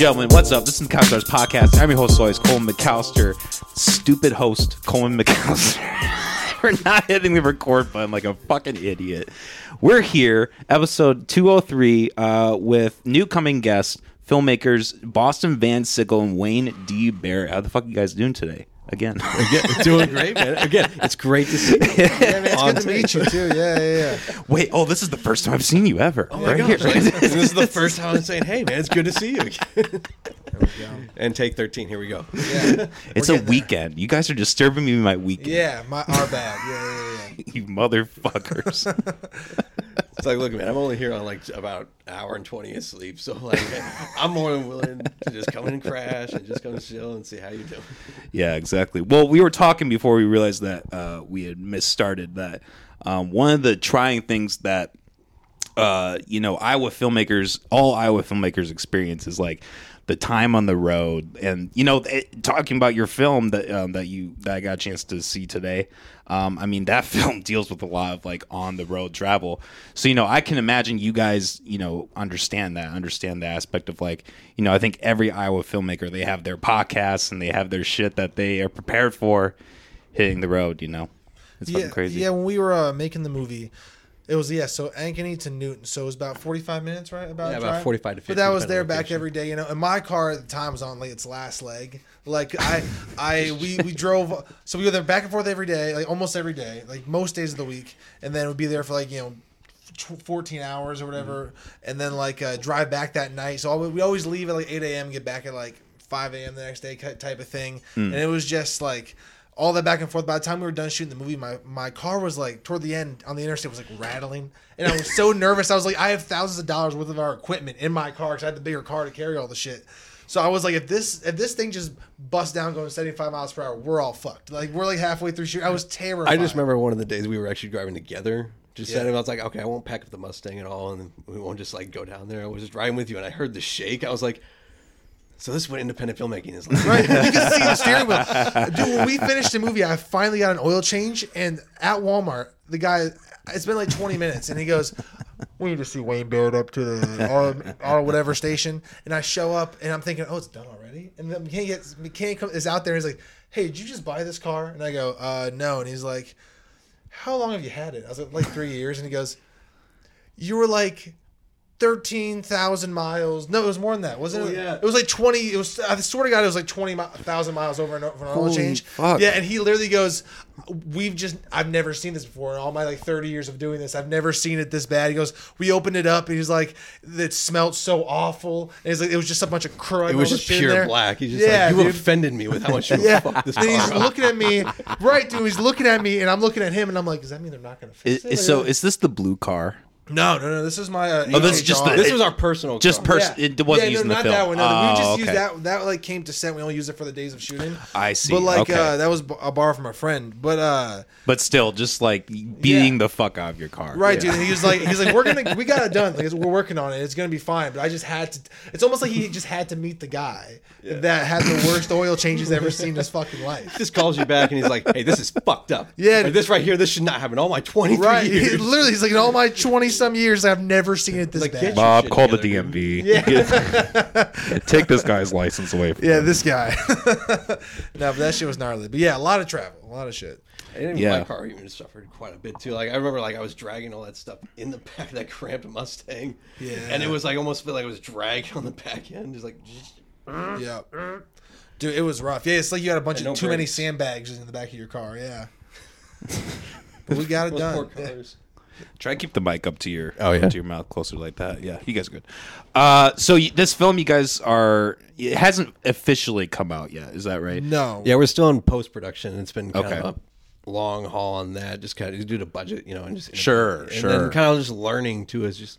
Gentlemen, what's up? This is the Couch Stars Podcast. I'm your host, always Coleman McAllister. Stupid host, Coleman McAllister. We're not hitting the record button like a fucking idiot. We're here, episode 203, uh, with new coming guests, filmmakers Bausten Van Sickle and Wayne D. Barrett. How the fuck are you guys doing today? Again. Again, doing great, man. Again, it's great to see you. Yeah, man, it's good to meet you too. Yeah, yeah, yeah. Wait, oh, this is the first time I've seen you ever. Oh my gosh, like, this is the first time I'm saying, "Hey, man, it's good to see you." again." and take thirteen. Here we go. Yeah, it's a getting there. weekend. You guys are disturbing me in my weekend. Yeah, my our bad. Yeah, yeah, yeah. You motherfuckers. It's like, look, man, I'm only here on like about an hour and twenty of sleep, so like, I'm more than willing to just come in and crash and just come chill and see how you doing. Yeah, exactly. Well, we were talking before we realized that uh, we had misstarted that. Um, one of the trying things that uh, you know Iowa filmmakers, all Iowa filmmakers experience is like the time on the road, and you know, it, talking about your film that um, that you that I got a chance to see today. Um, I mean, that film deals with a lot of like on the road travel. So you know, I can imagine you guys, you know, understand that, understand the aspect of like, you know, I think every Iowa filmmaker they have their podcasts and they have their shit that they are prepared for hitting the road. You know, it's fucking yeah, crazy. Yeah, when we were uh, making the movie, it was yeah. So Ankeny to Newton, so it was about forty five minutes, right? About Yeah, about 45 to 50, But that was there back every day, you know. And my car at the time was on like its last leg. Like I, I we we drove. So we were there back and forth every day, like almost every day, like most days of the week, and then we'd be there for like you know. 14 hours or whatever and then like uh, drive back that night so we always leave at like 8 a.m get back at like 5 a.m the next day type of thing and it was just like all that back and forth by the time we were done shooting the movie my, my car was like toward the end on the interstate was like rattling and i was so nervous i was like i have thousands of dollars worth of our equipment in my car because i had the bigger car to carry all the shit so I was like, if this if this thing just busts down going 75 miles per hour, we're all fucked. Like we're like halfway through shooting. I was terrified. I just remember one of the days we were actually driving together. Just Yeah. said, I was like, okay, I won't pack up the Mustang at all, and we won't just like go down there. I was just riding with you, and I heard the shake. I was like, so this is what independent filmmaking is like. Right, you can see the steering wheel. Dude, when we finished the movie, I finally got an oil change, and at Walmart, the guy, it's been like 20 minutes, and he goes, "We need to see Wayne Barrett up to the R, R whatever station." And I show up, and I'm thinking, "Oh, it's done already." And then McCann gets come, is out there, and he's like, "Hey, did you just buy this car?" And I go, "Uh, no." And he's like, "How long have you had it?" I was like, "Like three years." And he goes, "You were like." Thirteen thousand miles. No, it was more than that, wasn't Oh, it? yeah. It was like twenty. It was. I swear to God, it was like twenty thousand miles over and over for an oil Holy change. fuck. Yeah, and he literally goes, "We've just. I've never seen this before in all my like thirty years of doing this. I've never seen it this bad." He goes, "We opened it up, and he's like, it smelled so awful." And he's like, "It was just a bunch of crud." It was just pure black. He's just Yeah, like, you dude. offended me with how much you Yeah, fucked this and he's car up." looking at me, right, dude. He's looking at me, and I'm looking at him, and I'm like, "Does that mean they're not going to fix Is- it?" is- so is this the blue car? No, no, no. This is my. Uh, Oh, this is just the- This was our personal. Just car. person. It wasn't yeah, using no, the not film. that one. No, we Oh, just okay. used that. That like came to set. We only used it for the days of shooting. I see. But like Okay. uh, that was a borrow from a friend. But uh, But still, just like beating the fuck out of your car. right, Yeah. dude. And he was like, he's like, we're gonna, we got it done. Like we're working on it. It's gonna be fine. But I just had to. It's almost like he just had to meet the guy that had the worst oil change he's ever seen in his fucking life. Just calls you back and he's like, "Hey, this is fucked up. Yeah. Like, this right here, this should not happen. All my 23 Right, he, literally, he's like in all my twenty some years, I've never seen it this Like, bad. get Bob, shit call the together, DMV. Yeah. Take this guy's license away from yeah, him. this guy. no, but that shit was gnarly. But yeah, a lot of travel, a lot of shit. And Yeah. my car even suffered quite a bit too. Like I remember, like I was dragging all that stuff in the back of that cramped Mustang. Yeah. And it was like almost feel like I was dragging on the back end, just like. Yeah. Dude, it was rough. Yeah, it's like you had a bunch And of no too many brakes. sandbags in the back of your car. Yeah. but we got it Those poor done. cars. Try to keep the mic up to your Oh, yeah? to your mouth closer like that. Yeah, you guys are good. Uh, so y- this film, you guys are it hasn't officially come out yet. Is that right? No. Yeah, we're still in post production. It's been kind Okay. of a long haul on that, just kind of due to budget, you know, and just Sure, and sure. then kind of just learning too is just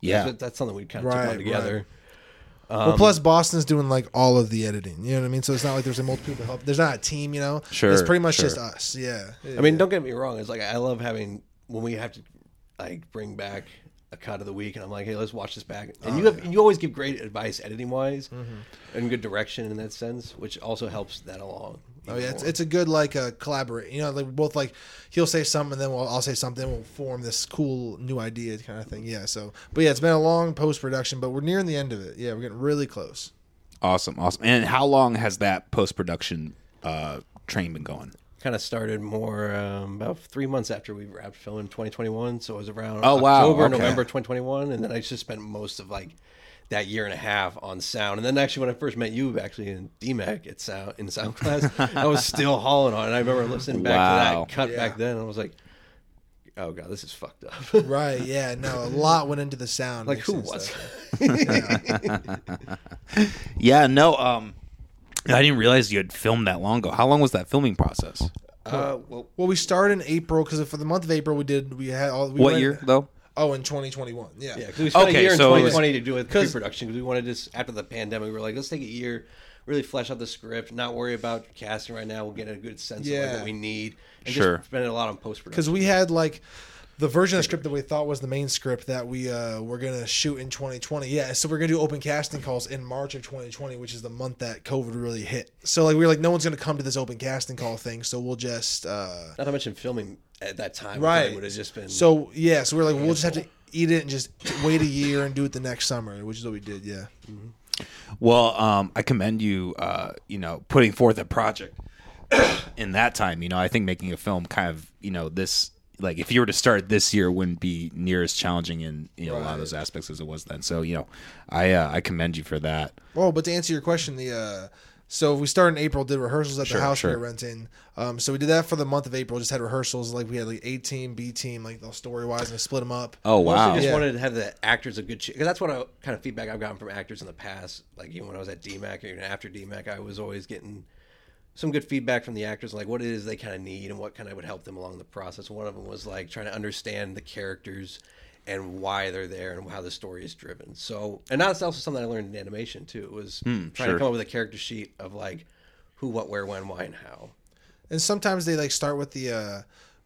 Yeah. That's, that's something we kind of Right, took on together. well, plus Bausten's doing like all of the editing. You know what I mean? So it's not like there's a multiple people help. There's not a team. You know. Sure, It's pretty much sure. just us. Yeah. I mean, don't get me wrong. It's like I love having when we have to like bring back a cut of the week, and I'm like, hey, let's watch this back. And you have you always give great advice editing wise, Mm-hmm. and good direction in that sense, which also helps that along. Oh even yeah, it's, it's a good like uh, collaborate. You know, like we're both like he'll say something, and then we'll, I'll say something. We'll form this cool new idea kind of thing. Yeah. So, but yeah, it's been a long post production, but we're nearing the end of it. Yeah, we're getting really close. Awesome, awesome. And how long has that post production uh, train been going? Kind of started more um, about three months after we wrapped filming 2021. So it was around Oh, wow, October, okay. November 2021, and then I just spent most of like that year and a half on sound. And then actually, when I first met you, actually in DMACC at sound in sound class, I was still hauling on. it. And I remember listening back Wow. to that cut Yeah. back then, and I was like, "Oh god, this is fucked up." Right. Yeah. No, a lot went into the sound. like mixing who was? stuff. Yeah, no. Um, I didn't realize you had filmed that long ago. How long was that filming process? uh, well, Well, we started in April because for the month of April we did we had all. We What went- year though? Oh, in 2021. Yeah. Yeah, because we spent Okay, a year in so it was- 2020 to do it 'cause- pre-production because we wanted to. just After the pandemic, we were like, let's take a year, really flesh out the script, not worry about casting right now. We'll get a good sense of what we need, and Sure. just spend a lot on post-production. because we had like the version of the script that we thought was the main script that we uh, were gonna shoot in 2020. Yeah, so we're gonna do open casting calls in March of 2020, which is the month that COVID really hit. So like we were like, no one's gonna come to this open casting call thing, so we'll just uh, Not to mention filming at that time, right. Would have just been So yeah, so we're like, we'll just have to eat it and just wait a year and do it the next summer, which is what we did. Yeah. Well, um, I commend you. Uh, you know, putting forth a project in that time. You know, I think making a film kind of you know this like if you were to start this year, wouldn't be near as challenging in you know a lot of those aspects as it was then. So you know, I uh, I commend you for that. Well, but to answer your question, the uh, so we started in April, did rehearsals at Sure, the house sure. we were renting. Um, so we did that for the month of April. Just had rehearsals, like we had like A team, B team, like story wise, and I split them up. Oh Mostly wow. just Yeah. wanted to have the actors a good because that's what I, kind of feedback I've gotten from actors in the past. Like even when I was at DMACC or even after DMACC, I was always getting some good feedback from the actors, like what it is they kind of need and what kind of would help them along the process. One of them was like trying to understand the characters and why they're there and how the story is driven. So, and that's also something I learned in animation too. It was trying Hmm, sure. to come up with a character sheet of like who, what, where, when, why, and how. And sometimes they like start with the uh,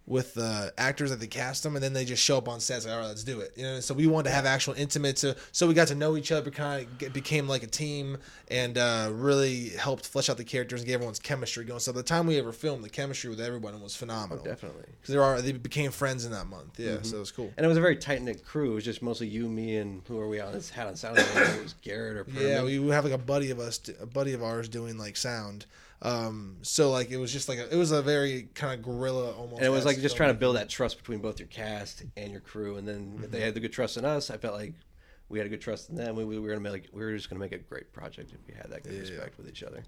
with the actors that they cast them, and then they just show up on sets. Like, all right, let's do it. You know, so we wanted to have actual intimate. To, so we got to know each other, kind of became like a team, and uh, really helped flesh out the characters and get everyone's chemistry going. So by the time we ever filmed, the chemistry with everyone was phenomenal. Definitely. Because there are they became friends in that month. Yeah, so it was cool. And it was a very tight knit crew. It was just mostly you, me, and who are we on? This had on sound. I don't know if it was Garrett or Yeah, we have like a buddy of us, a buddy of ours doing like sound. Um, so like it was just like a, it was a very kind of guerrilla almost. and it was like just trying to build that trust between both your cast and your crew. And then if they had the good trust in us, I felt like we had a good trust in them. We, we were gonna make we were just gonna make a great project if we had that good respect with each other.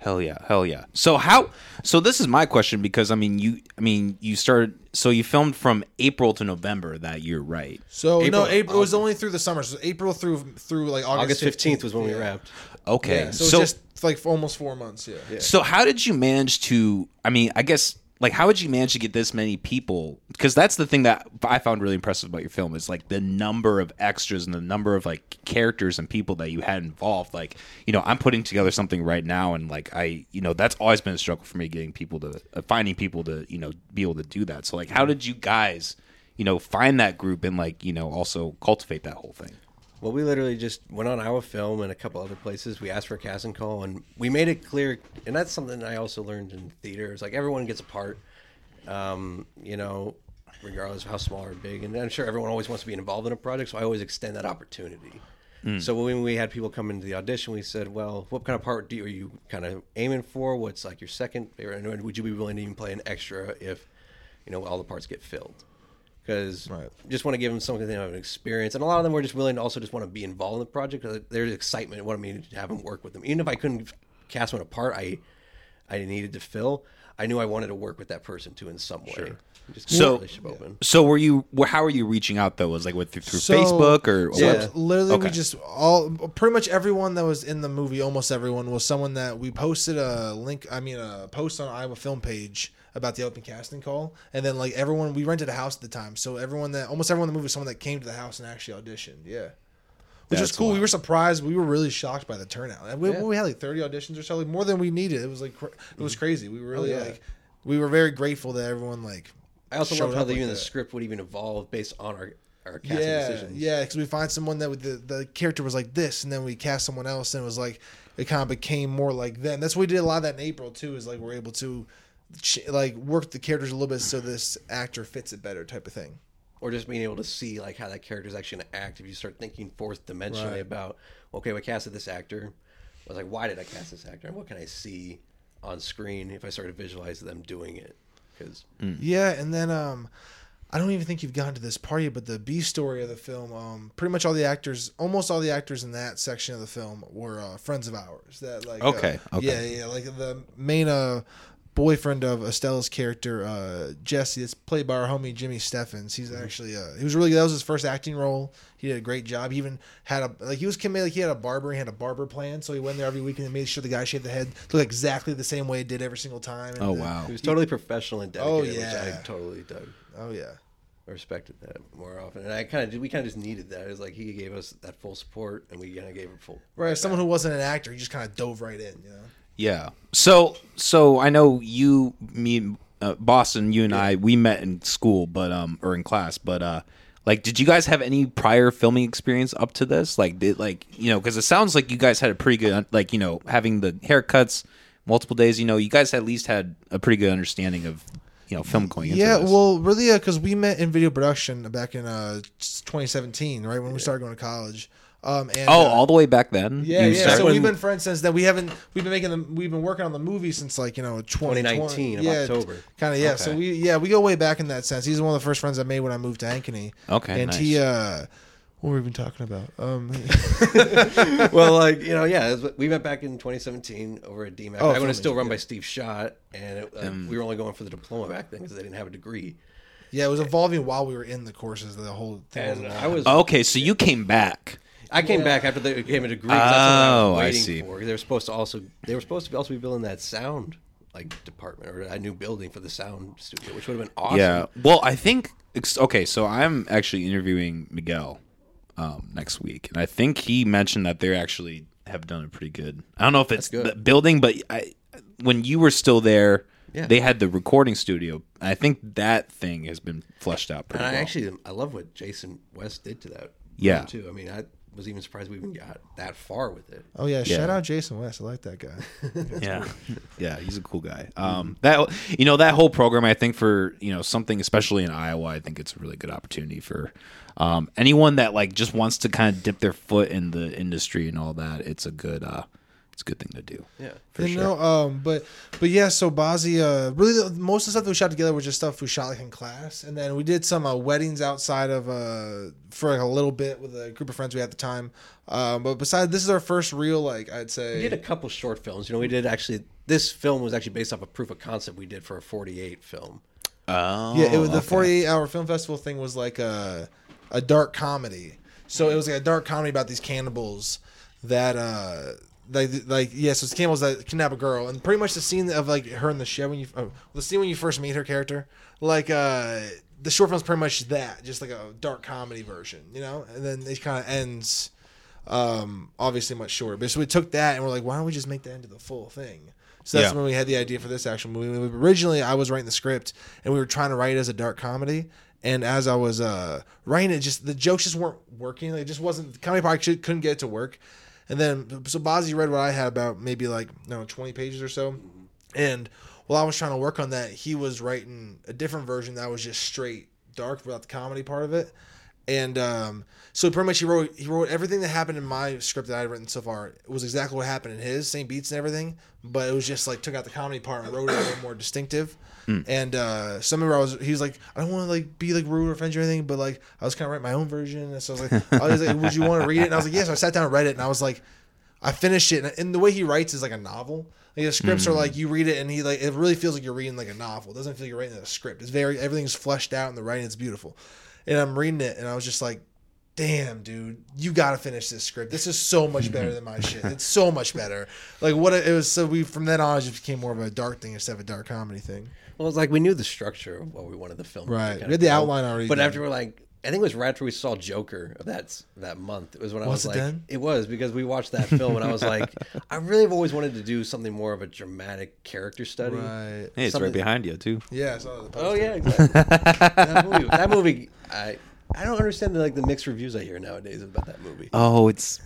Hell yeah, hell yeah. So how? So this is my question because I mean you, I mean you started. So you filmed from April to November that year, right? So no, April- April. It was only through the summer. So April through through like August August fifteenth was when we wrapped. Okay. Yeah, so, so it's just like for almost four months. Yeah. So how did you manage to? I mean, I guess like how would you manage to get this many people? Because that's the thing that I found really impressive about your film is like the number of extras and the number of like characters and people that you had involved. Like you know, I'm putting together something right now, and like I, you know, that's always been a struggle for me getting people to uh, finding people to you know be able to do that. So like, how did you guys? You know, find that group and like you know also cultivate that whole thing. Well, we literally just went on Iowa Film and a couple other places. We asked for a casting call, and we made it clear. And that's something I also learned in theater. It's like everyone gets a part, um, you know, regardless of how small or big. And I'm sure everyone always wants to be involved in a project, so I always extend that opportunity. So when we had people come into the audition, we said, "Well, what kind of part do you, are you kind of aiming for? What's like your second favorite? And would you be willing to even play an extra if, you know, all the parts get filled?" Because Right. just want to give them something of an experience. And a lot of them were just willing to also just want to be involved in the project because there's excitement and wanted me to have them work with them. Even if I couldn't cast one apart, I I needed to fill. I knew I wanted to work with that person too in some way. Just So, relationship open. so were you? How were you reaching out though? Was like with through, through So- Facebook or? So Yeah. literally, Okay. we just all pretty much everyone that was in the movie, almost everyone was someone that we posted a link. I mean, a post on Iowa Film page about the open casting call, and then like everyone, we rented a house at the time, so everyone that almost everyone in the movie was someone that came to the house and actually auditioned. Yeah. Which was That's cool. We were surprised. We were really shocked by the turnout. And We, Yeah. we had like thirty auditions or so, like more than we needed. It was like cra- it was mm-hmm. crazy. We were really oh, yeah. like we were very grateful that everyone like. I also loved how the, like even the script would even evolve based on our our casting yeah, decisions. yeah, because we find someone that the the character was like this, and then we cast someone else, and it was like it kind of became more like them. That's what we did a lot of that in April too. Is like we're able to like work the characters a little bit so this actor fits it better, type of thing. or just being able to see like how that character is actually going to act if you start thinking fourth dimensionally Right. about okay we casted this actor I was like why did i cast this actor and what can i see on screen if i start to visualize them doing it because Yeah, and then um, I don't even think you've gotten to this part yet, but the B story of the film, um, pretty much all the actors, almost all the actors in that section of the film were uh, friends of ours. That like, uh, Okay, okay. yeah, yeah, like the main uh boyfriend of Estella's character, uh, Jesse, it's played by our homie Jimmy Steffens. He's actually uh, he was really that was his first acting role. He did a great job. He even had a like he was committed. Like he had a barber. He had a barber plan, so he went there every week and made sure the guy shaved the head looked exactly the same way it did every single time. And Oh the- wow. he was totally professional and Oh, dedicated which i totally dug Oh yeah. I respected that more often and i kind of we kind of just needed that it was like he gave us that full support and we kind of gave him full Right, as someone who wasn't an actor, he just kind of dove right in, you know. Yeah. So so I know you me uh, Bausten you and I we met in school but um or in class but uh like did you guys have any prior filming experience up to this like did like you know cuz it sounds like you guys had a pretty good like you know having the haircuts multiple days you know you guys at least had a pretty good understanding of you know film going into Yeah, this. well, really, because we met in video production back in uh 2017, right when we started going to college. Um, and Oh, uh, all the way back then. yeah, You yeah. started- So we've been friends since then. We haven't. We've been making them. We've been working on the movie since like you know 2019 of yeah, October. Kind of yeah. So we yeah we go way back in that sense. He's one of the first friends I made when I moved to Ankeny. Okay, and nice. he uh, what were we even talking about? Um, well, like you know, yeah, was- we met back in 2017 over at DMACC. Oh, I was still run yeah. by Steve Schott, and it, uh, we were only going for the diploma back then because they didn't have a degree. yeah, it was evolving while we were in the courses. The whole thing. And evolving. I was, Okay, so you came back. I came back after they became a degree. 'cause that's what I Oh, was I see. for. They were supposed to also, they were supposed to also be building that sound like department or a new building for the sound studio, which would have been awesome. Yeah. Well, I think okay. So I'm actually interviewing Miguel um, next week, and I think he mentioned that they actually have done a pretty good. I don't know if it's good. the building, but I, when you were still there, Yeah. they had the recording studio. I think that thing has been fleshed out pretty And I well. actually, I love what Jason West did to that. Yeah. too. I mean, I was even surprised we even got that far with it. oh yeah, shout out Jason West. I like that guy. yeah yeah he's a cool guy um that you know that whole program i think for you know something especially in iowa i think it's a really good opportunity for um anyone that like just wants to kind of dip their foot in the industry and all that it's a good uh it's a good thing to do Yeah. for you sure know, um, but but yeah, so Bazzi, uh, really the, most of the stuff that we shot together was just stuff we shot like in class, and then we did some uh, weddings outside of uh for like a little bit with a group of friends we had at the time. Um, but besides, this is our first real like I'd say. We did a couple short films. You know, we did actually. This film was actually based off a proof of concept we did for a 48 film. oh yeah, it was the 48 hour film festival thing was like a a dark comedy. So it was like a dark comedy about these cannibals that uh like like yeah, so it's cannibals that kidnap a girl and pretty much the scene of like her in the shed when you oh, the scene when you first meet her character like uh the short film's pretty much that just like a dark comedy version you know and then it kind of ends um obviously much shorter but so we took that and we're like why don't we just make that into the full thing so that's Yeah. when we had the idea for this action movie. Originally, I was writing the script, and we were trying to write it as a dark comedy. And as I was uh, writing it, just the jokes just weren't working. It just wasn't. The comedy part couldn't get it to work. And then, so Bozzy read what I had about maybe like know twenty pages or so. And while I was trying to work on that, he was writing a different version that was just straight dark without the comedy part of it. And um, so pretty much he wrote he wrote everything that happened in my script that I'd written so far. It was exactly what happened in his, same beats and everything, but it was just like took out the comedy part and wrote it a little more distinctive. And uh, some of I was he was like, I don't want to like be like rude or offend you or anything, but like I was kind of writing my own version. And so I was like, I was like, would you want to read it? And I was like, yes. So I sat down and read it, and I was like, I finished it, and, and the way he writes is like a novel. Like the scripts are like you read it, and he like it really feels like you're reading like a novel. It doesn't feel like you're reading a script. It's very everything's fleshed out, and the writing is beautiful. And I'm reading it, and I was just like, "Damn, dude, you got to finish this script. This is so much better than my shit. It's so much better. Like what it, it was. So we from then on, it just became more of a dark thing instead of a dark comedy thing. Well, it's like we knew the structure of what we wanted the film. Right. We had the outline already But done. after we're like, I think it was right after we saw Joker that that month. It was when I Was was it like, then? it was because we watched that film and I was like, I really have always wanted to do something more of a dramatic character study. Right. hey it's Something- right behind you too Yeah. I saw the Oh yeah, exactly. that movie. That movie. I I don't understand the, like the mixed reviews I hear nowadays about that movie. Oh, it's.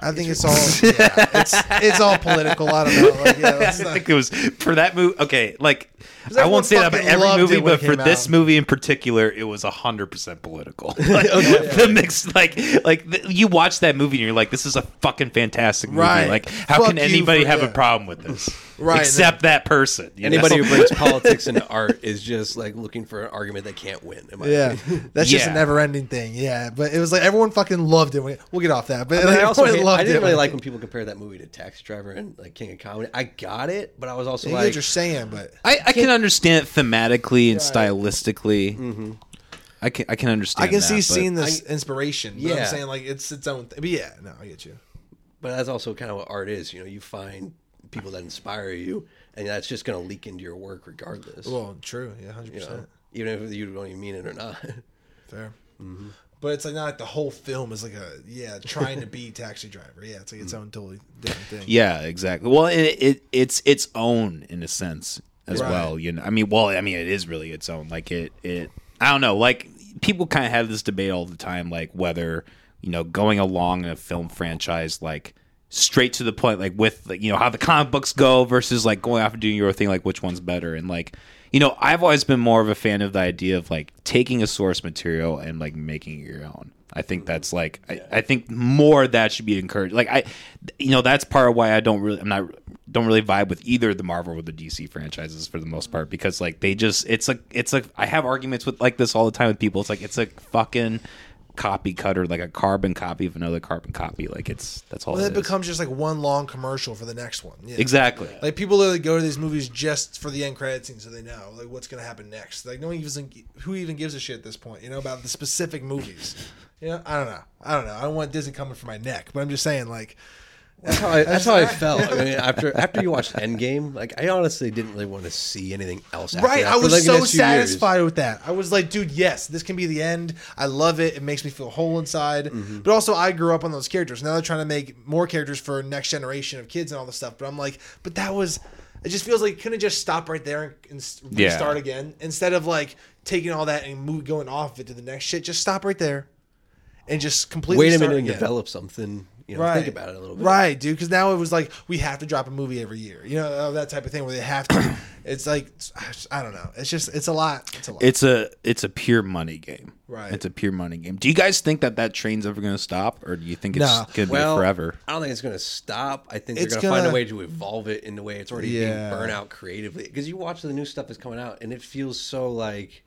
I think it's all yeah, it's it's all political. I don't know. Like, yeah, I let's not- think it was for that movie. Okay, like I everyone won't say that about fucking every loved movie, when but it for came this out. movie in particular, it was hundred percent political. Like, oh, the mix, like, like the, you watch that movie and you're like, this is a fucking fantastic movie. Right. Like, how Fuck can you anybody for- have a problem with this? Right, except that person. you Anybody know? who brings politics into art is just like looking for an argument they can't win. in my yeah, opinion. that's just Yeah. a never-ending thing. Yeah, but it was like everyone fucking loved it. We'll get off that, but I, mean, like, I also hate- loved I didn't it really like when people compare that movie to Taxi Driver and like King of Comedy. I got it, but I was also I get what like, you're saying, but I, I can understand it thematically and stylistically. Mm-hmm. I can I can understand. I can that, see seeing this inspiration. But I'm Yeah. saying like it's its own. Thing. But yeah, no, I get you. but that's also kind of what art is. You know, you find people that inspire you, and that's just going to leak into your work regardless. Well, true. Yeah, hundred you know, percent even if you don't even mean it or not. fair. Mm-hmm. But it's like not like the whole film is like a yeah trying to be Taxi Driver. Yeah, it's like its mm. own totally different thing. Yeah, exactly. Well, it, it it's its own in a sense as Right. well. You know, I mean, well, I mean, it is really its own. Like it, it. I don't know. Like people kind of have this debate all the time, like whether you know going along in a film franchise, like straight to the point, like with like, you know how the comic books go versus like going off and doing your thing, like which one's better, and like. You know, I've always been more of a fan of the idea of like taking a source material and like making it your own. I think that's mm-hmm. like I, I think more that should be encouraged. Like I, you know, that's part of why I don't really I'm not don't really vibe with either the Marvel or the DC franchises for the most part because like they just it's like it's like I have arguments with like this all the time with people. It's like it's a fucking copy cutter, like a carbon copy of another carbon copy. Like it's that's all. Well, it becomes just like one long commercial for the next one. Yeah. exactly. Like people literally go to these movies just for the end credit scene, so they know like what's gonna happen next. Like no one even who even gives a shit at this point, you know, about the specific movies. You know, I don't know. I don't know. I don't want Disney coming for my neck, but I'm just saying, like, That's how I, that's how I felt. I mean, after after you watched Endgame, like I honestly didn't really want to see anything else. After right? that I was like, so few years. satisfied with that. I was like, dude, yes, this can be the end. I love it. It makes me feel whole inside. Mm-hmm. But also, I grew up on those characters. Now they're trying to make more characters for next generation of kids and all this stuff. But I'm like, but that was. It just feels like couldn't just stop right there and, s- Yeah. restart again instead of like taking all that and move going off of it to the next shit. Just stop right there, and just completely Wait a minute and again. develop something. You know, Right. think about it a little bit. Right, dude. Because now it was like we have to drop a movie every year. You know uh, that type of thing where they have to. it's like I don't know. It's just it's a lot. It's a lot. It's a it's a pure money game. Right. It's a pure money game. Do you guys think that that train's ever going to stop, or do you think it's Nah. going to Well, be forever? I don't think it's going to stop. I think It's they're going to find a way to evolve it in the way it's already Yeah. being burnt out creatively. Because you watch the new stuff that's coming out, and it feels so like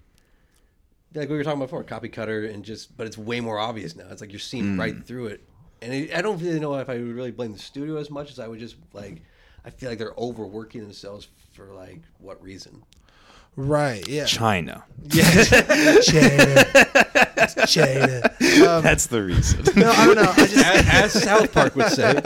like we were talking about before, copy cutter, and just but it's way more obvious now. It's like you're seeing right through it, and it, I don't really know if I would really blame the studio as much as I would just like. I feel like they're overworking themselves for like what reason? right. Yeah. China. Yeah. China. China. Um, That's the reason. no, I don't know. I just. As, as South Park would say,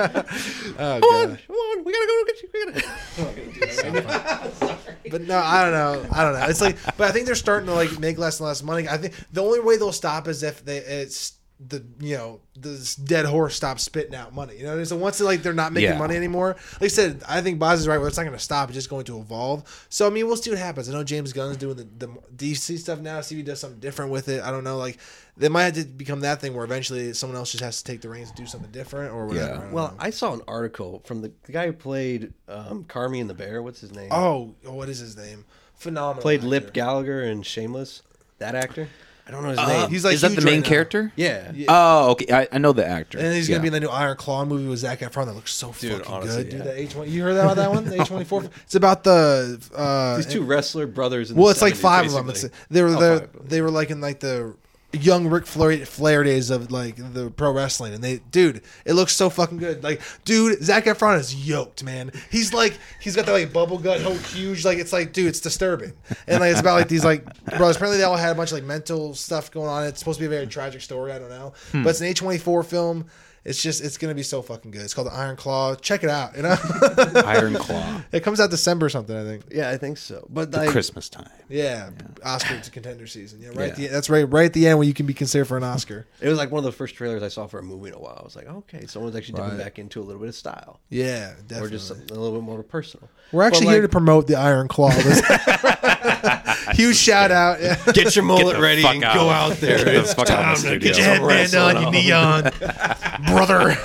Oh, "Come on, come on, we gotta go get you." We gotta... But no, I don't know. I don't know. It's like, but I think they're starting to like make less and less money. I think the only way they'll stop is if they it's the you know this dead horse stops spitting out money. You know, so once like they're not making Yeah. money anymore, like I said, I think Boz is right. Where it's not going to stop; it's just going to evolve. So I mean, we'll see what happens. I know James Gunn's doing the, the DC stuff now. See if he does something different with it. I don't know. Like they might have to become that thing where eventually someone else just has to take the reins and do something different or whatever. Yeah. I Well, know. I saw an article from the, the guy who played um, Carmy and the Bear. What's his name? oh, what is his name? Phenomenal. played actor. Lip Gallagher in Shameless. That actor. I don't know his Uh, name. He's like is that huge the main right now. character? yeah. Oh, okay. I, I know the actor. And he's gonna Yeah. be in the new Iron Claw movie with Zac Efron that looks so Dude, fucking honestly, good, dude. yeah. The H one, you heard about that one? The A twenty four. It's about the uh, These two wrestler brothers. In well, the it's like 70s, five of them. basically. It's, they were Oh, they five of them. they were like in like the young Ric Flair, Flair days of like the pro wrestling, and they, dude, it looks so fucking good. Like, dude, Zac Efron is yoked, man. He's like, he's got that like bubble gut, whole huge, like it's like, dude, it's disturbing, and like it's about like these like brothers. Apparently, they all had a bunch of like mental stuff going on. It's supposed to be a very tragic story. I don't know, Hmm. but it's an A twenty four film. It's just, it's gonna be so fucking good. It's called the Iron Claw. Check it out. You know, Iron Claw. it comes out December or something. I think. Yeah, I think so. But The like, Christmas time. Yeah, Oscar to contender season. Yeah, right. At the, that's right. Right at the end when you can be considered for an Oscar. it was like one of the first trailers I saw for a movie in a while. I was like, okay, someone's actually dipping Right. back into a little bit of style, Yeah, definitely. or definitely. just a little bit more personal. We're actually But, here to promote the Iron Claw. Huge shout out. Yeah. Get your mullet the ready and out. go out there. Get the It's out the time to get Get your your headband on, you neon brother.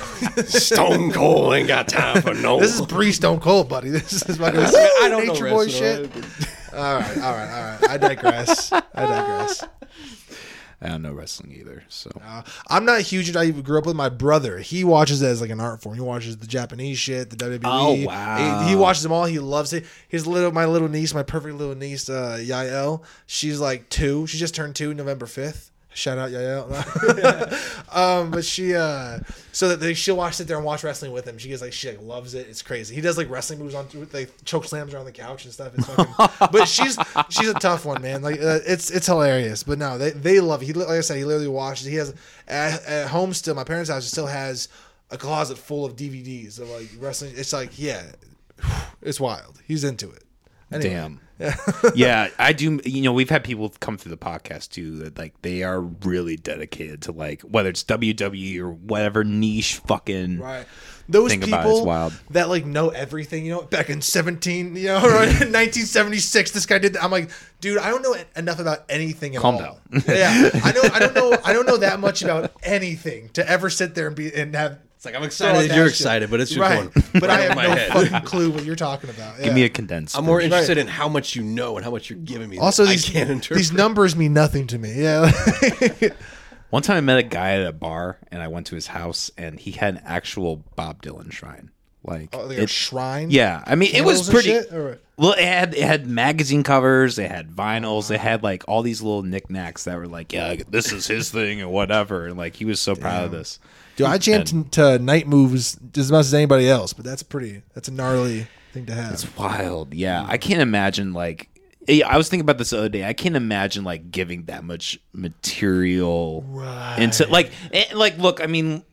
Stone Cold ain't got time for no. This is pre Stone Cold, buddy. This is fucking I don't know Nature Boy shit. All right, all right, all right. I digress. I digress. I don't know wrestling either. So Uh, I'm not huge. I grew up with my brother. He watches it as like an art form. He watches the Japanese shit, the WWE. Oh, wow. He, he watches them all. He loves it. His little, my little niece, my perfect little niece, uh, Yael. She's like two. She just turned two November fifth. Shout out Yael. um, but she, uh, so that they, she'll watch sit there and watch wrestling with him. She gets like she like loves it. It's crazy. He does like wrestling moves on like choke slams around the couch and stuff. It's fucking, but she's she's a tough one, man. Like uh, it's it's hilarious. But no, they they love it. He like I said, he literally watches. He has at, at home still. My parents' house still has a closet full of DVDs of like wrestling. It's like yeah, it's wild. He's into it. Anyway. damn. yeah, I do. You know, we've had people come through the podcast too that like they are really dedicated to like whether it's WWE or whatever niche fucking. Right. Those people about it, wild. that like know everything, you know, back in 17, you know, or in mm-hmm. 1976, this guy did that. I'm like, dude, I don't know enough about anything at Calm all. down. yeah. I know I don't know I don't know that much about anything to ever sit there and be and have It's like I'm excited out that that you're shit. excited, but it's just right. going. But I have over my no head. fucking clue what you're talking about. Give me a condensed. I'm more version. interested in how much you know and how much you're giving me. also these I can't interpret. these numbers mean nothing to me. Yeah. One time I met a guy at a bar and I went to his house and he had an actual Bob Dylan shrine. Like, oh, like a shrine. yeah, I mean it was pretty. shit, or- Well, it had it had magazine covers, it had vinyls, it had like all these little knickknacks that were like, yeah, this is his thing or whatever, and like he was so proud of this. Dude, I jam to, to night moves as much as anybody else, but that's a pretty. That's a gnarly thing to have. It's wild. Yeah, I can't imagine like. eh, I was thinking about this the other day. I can't imagine like giving that much material right. into like eh, like look. I mean,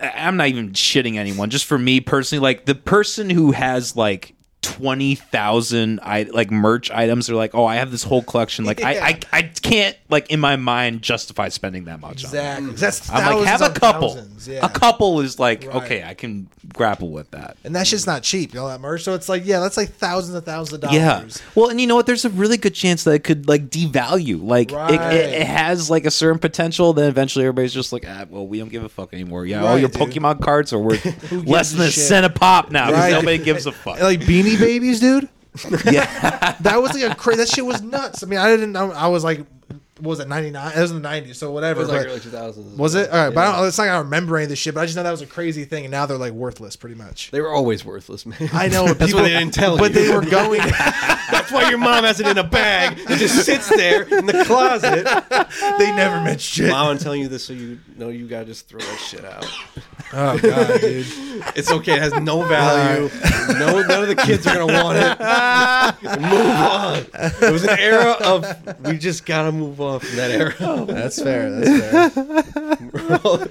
I'm not even shitting anyone. Just for me personally, like the person who has like twenty thousand I like merch items are like, oh, I have this whole collection. Like I, I I can't like in my mind justify spending that much. on it. Exactly. That's I'm like have a couple. yeah. A couple is like Right. okay, I can grapple with that. and that's just not cheap, you know that merch. So it's like, yeah, that's like thousands and thousands of dollars. Yeah. Well, and you know what? There's a really good chance that it could like devalue. Like it, Right. it, it has like a certain potential. Then eventually everybody's just like, ah, well, we don't give a fuck anymore. Yeah, all your dude. Pokemon cards are worth less than a shit? cent a pop now because Right. nobody gives a fuck. Like Beanie Babies, dude. yeah. That was like a crazy. That shit was nuts. I mean, I didn't know. I was like, what was it 99? It was in the 90s, so whatever. it was like early 2000s. was it? All right, but I don't, it's not like I remember any of this shit. But I just know that was a crazy thing, and now they're like worthless, pretty much. They were always worthless, man. I know. but That's people, what they didn't tell But you. they were going. That's why your mom has it in a bag. It just sits there in the closet. they never meant shit. Mom, I'm telling you this so you know you gotta just throw that shit out. Oh god, dude. It's okay. It has no value. No, none of the kids are gonna want it. move on. It was an era of we just gotta move on from that era. That's fair. That's fair. oh,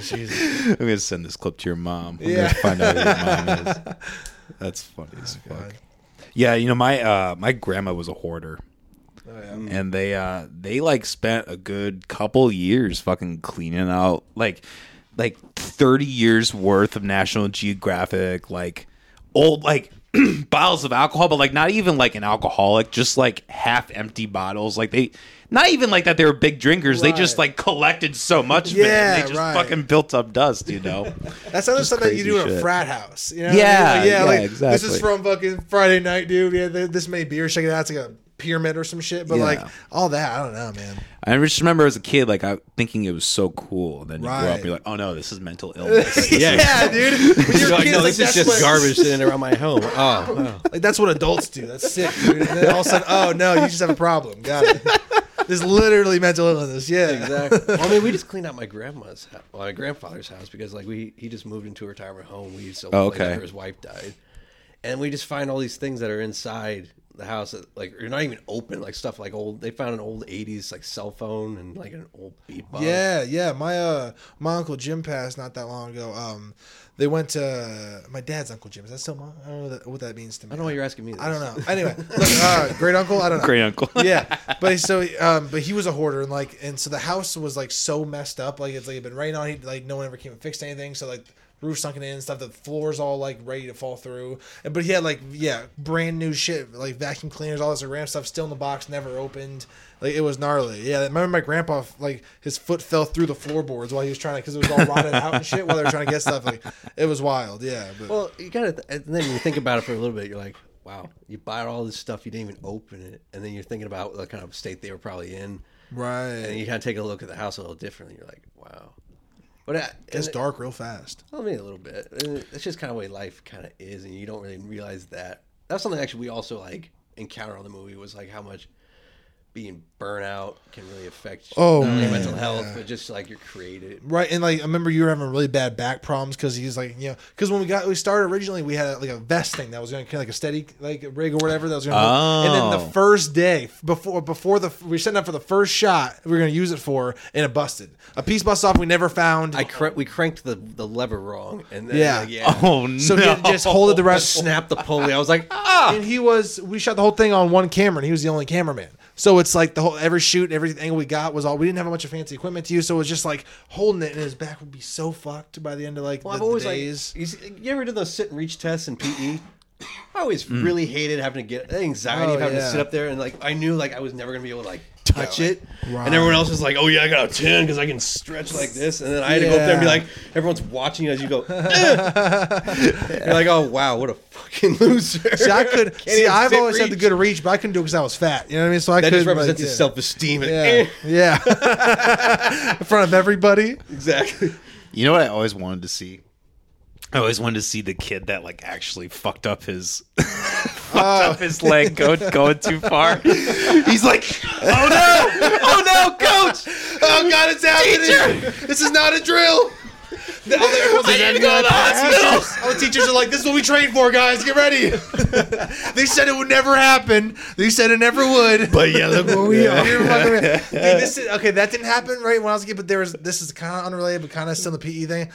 Jesus. I'm gonna send this clip to your mom. I'm Yeah. gonna find out who your mom is. That's funny as fuck. Yeah, you know my uh my grandma was a hoarder. Oh, yeah. and they uh they like spent a good couple years fucking cleaning out like like 30 years worth of National Geographic like old like bottles of alcohol but like not even like an alcoholic just like half empty bottles like they not even like that they were big drinkers they just like collected so much of Yeah, and they just right. fucking built up dust you know That's other Just stuff that you crazy do in a frat house. You know Yeah, I mean? yeah, Like, This is from fucking Friday night, dude. Yeah, this many beers. Check it out. It's like a pyramid or some shit. But Yeah. like all that, I don't know, man. I just remember as a kid like I thinking it was so cool and then you grow Right. up you're like oh no this is mental illness yeah, dude. When you're You're like, kid, no, like, this is that's just what- garbage sitting around my home. Oh, wow. Like that's what adults do. That's sick, dude. And then all of a sudden, oh no, you just have a problem. Got it. This is literally mental illness. Yeah, exactly. Well, I mean, we just cleaned out my grandma's, house, well, my grandfather's house because like we he just moved into a retirement home. We sold Oh, the place okay. after his wife died, and we just find all these things that are inside the house that like you're not even open, like stuff like old. They found an old '80s like cell phone and like an old beatbox. Yeah, yeah. My uh, my uncle Jim passed not that long ago. Um, they went to my dad's uncle Jim. Is that still my? I don't know that, what that means to me. I don't know why you're asking me. This. I don't know. Anyway, look, uh, great uncle. I don't know. great uncle yeah, but so um, but he was a hoarder and like and so the house was like so messed up. Like it's like it had been raining on. He like no one ever came and fixed anything. So like roof sunken in and stuff. The floor's all like ready to fall through. And but he had like yeah, brand new shit like vacuum cleaners, all this like, RAM stuff still in the box, never opened. Like it was gnarly. Yeah, I remember my grandpa like his foot fell through the floorboards while he was trying to because it was all rotted out and shit while they were trying to get stuff. Like it was wild. Yeah, but Well, you gotta, and then you think about it for a little bit. You're like, wow, you buy all this stuff, you didn't even open it, and then you're thinking about the kind of state they were probably in, Right. and you kind of take a look at the house a little differently. You're like, wow. But uh, I, it's dark real fast. Oh, I mean, a little bit. It's just kind of the way life kind of is, and you don't really realize that. That's something actually we also like encounter on the movie was like how much being burnout can really affect Oh, not only mental health, yeah. but just like your creative. Right, and like I remember you were having really bad back problems because he's like, you know, because when we got we started originally, we had like a vest thing that was going to kind of like a steady like rig or whatever that was going. to And then Oh. the first day before before the we were setting up for the first shot, we were going to use it for, and it busted. A piece busted off. We never found. I cr- we cranked the the lever wrong, and then, Yeah. like, yeah. Oh no! so he just hold it the Just rest. snapped the pulley. I was like, ah. and he was we shot the whole thing on one camera and he was the only cameraman so it's like the whole every shoot everything we got was all we didn't have a bunch of fancy equipment to use so it was just like holding it and his back would be so fucked by the end of like Well, the, I've always the like, days you, ever did those sit and reach tests in PE? I always mm. really hated having to get the anxiety Oh, of having yeah. to sit up there and like I knew like I was never gonna be able to like touch it, Right. and everyone else was like, "Oh yeah, I got a ten because I can stretch like this," and then I had to go up there and be like, everyone's watching as you go. "Eh." You're like, "Oh wow, what a fucking loser!" see i could see i've sit always had the good reach but i couldn't do it because i was fat you know what i mean so i That could just represents like, his yeah. self-esteem. Yeah eh. yeah in front of everybody exactly. You know what I always wanted to see? I always wanted to see the kid that like actually fucked up his fucked oh. up his leg go, going too far. He's like, oh no, oh no, coach! oh god it's happening this is not a drill the other, everyone's like, I need to go to the hospital. All the teachers are like, "This is what we trained for, guys. Get ready." they said it would never happen. They said it never would. But yeah, look where we are. You're fucking right. Dude, this is, okay, that didn't happen right when I was a kid, but there was. This is kind of unrelated, but kind of still the PE thing.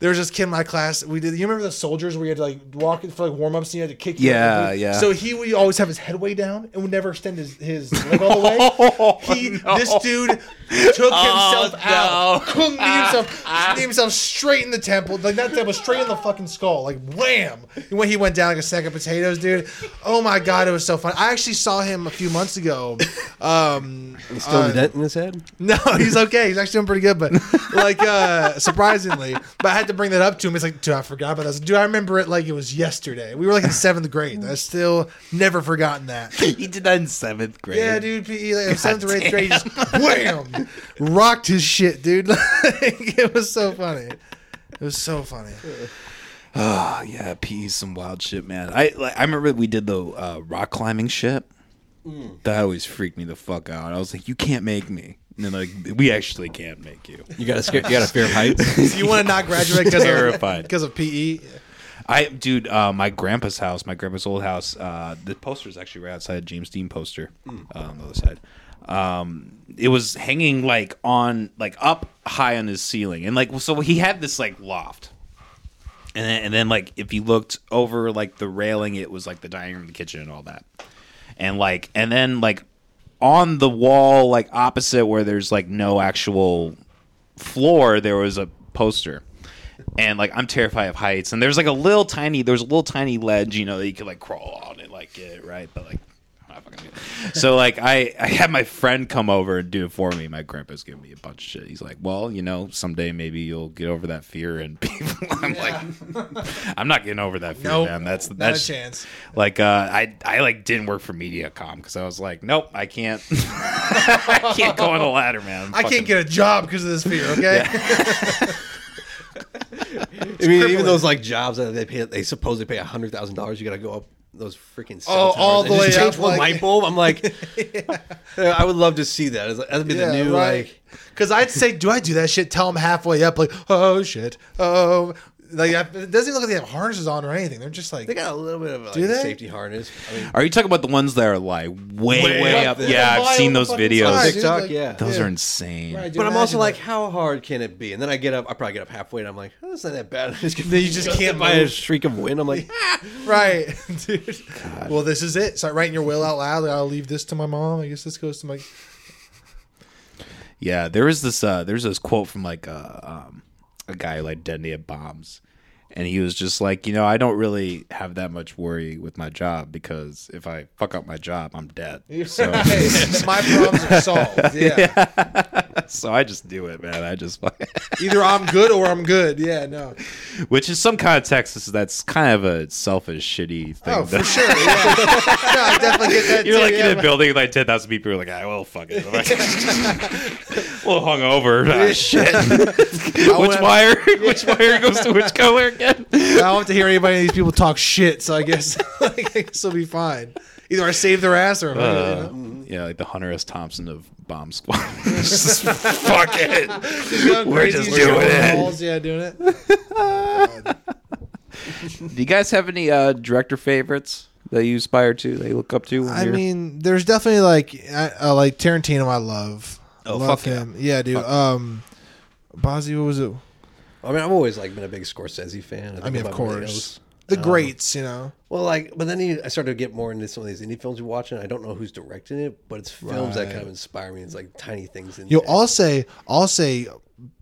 There was this kid in my class. We did. You remember the soldiers where you had to like walk for like warm ups and you had to kick. Yeah, yeah. So he would always have his head way down and would never extend his, his leg all the way. he, no. this dude took Oh, himself out, no. Kung knee himself, knee himself straight in the temple, like not temple, straight in the fucking skull, like wham. And when he went down like a sack of potatoes, dude. Oh my god, it was so fun. I actually saw him a few months ago. Um, Still uh, a dent in his head. no, he's okay. He's actually doing pretty good, but like uh surprisingly. But I had to bring that up to him. It's like, dude, I forgot about this. Dude, I remember it like it was yesterday. We were like in seventh grade. I still never forgotten that. he did that in seventh grade. Yeah, dude, PE like, seventh or eighth grade, just wham, rocked his shit, dude. Like, it was so funny. It was so funny. Oh yeah, PE's some wild shit, man. I like, I remember we did the uh, rock climbing shit. That always freaked me the fuck out. I was like, you can't make me. And then like, we actually can't make you. You got a scare, you got a fear of heights. You want to not graduate because of Terrified. because of? PE? I, dude, uh, my grandpa's house, my grandpa's old house. Uh, the poster is actually right outside James Dean poster uh, on the other side. Um, it was hanging like on, like up high on his ceiling, and like so he had this like loft, and then, and then like if you looked over like the railing, it was like the dining room, the kitchen, and all that, and like and then like on the wall, like opposite where there's like no actual floor, there was a poster. And like I'm terrified of heights, and there's like a little tiny, there's a little tiny ledge, you know, that you could like crawl on and like get it right, but like, fucking good. so like I I had my friend come over and do it for me. My grandpa's giving me a bunch of shit. He's like, well, you know, someday maybe you'll get over that fear, and people. I'm like, I'm not getting over that fear, Nope, man. That's not that's a chance. like uh, I I like didn't work for MediaCom because I was like, nope, I can't, I can't go on a ladder, man. I'm I fucking- can't get a job because of this fear. Okay. I mean, even those like jobs that they pay, they supposedly pay hundred thousand dollars. You got to go up those freaking cell Oh, all the way just change up, one like- light bulb. I'm like, Yeah, I would love to see that. That'd be the new like. Because I'd say, do I do that shit? Tell them halfway up, like, oh shit, oh, like it doesn't look like they have harnesses on or anything. They're just like, They got a little bit of like, Do a they? safety harness. I mean, Are you talking about the ones that are like way Way way, up up? there. Yeah, Fly I've seen on the those fucking videos. side, dude, TikTok, like- yeah. Those Yeah. are insane. Right, dude, but I'm also imagine like, that. how hard can it be? And then I get up. I probably get up halfway, and I'm like, oh, that's not that bad. I just get, Then you just can't by a move. streak of wind. I'm like, ah. right, dude. Well, this is it. Start writing your will out loud. Like, I'll leave this to my mom. I guess this goes to my. Yeah, there is this uh there's this quote from like uh um a guy who like detonated bombs, and he was just like, you know, I don't really have that much worry with my job because if I fuck up my job, I'm dead. So, my problems are solved. Yeah. so I just do it, man. I just fuck- Either I'm good or I'm good. Yeah, no. which is some context that's kind of a selfish, shitty thing. Oh, for sure. Yeah. no, I definitely get that. You're too, like yeah, in a building with like ten thousand people. You're like, ah, well, fuck it. well, hungover. Ah, shit. which wire? Which wire goes to which color again? I don't have to hear anybody of these people talk shit, so I guess, like, I guess I'll be fine. Either I save their ass or I'm good, you know? Uh, yeah, like the Hunter S. Thompson of Bomb Squad. Just fuck it. Going We're just doing it. balls, Yeah, doing it. Do you guys have any uh, director favorites that you aspire to? That you look up to? when I you're- mean, there's definitely like I, uh, like Tarantino. I love. Oh, love fuck him. Yeah, dude. Um, Bozzy, what was it? I mean, I've always like been a big Scorsese fan. I think mean, of course, the Um, greats. You know, Well, like, but then he, I started to get more into some of these indie films you're watching. I don't know who's directing it, but it's films that kind of inspire me. It's like tiny things in Yo, there. I'll say, I'll say,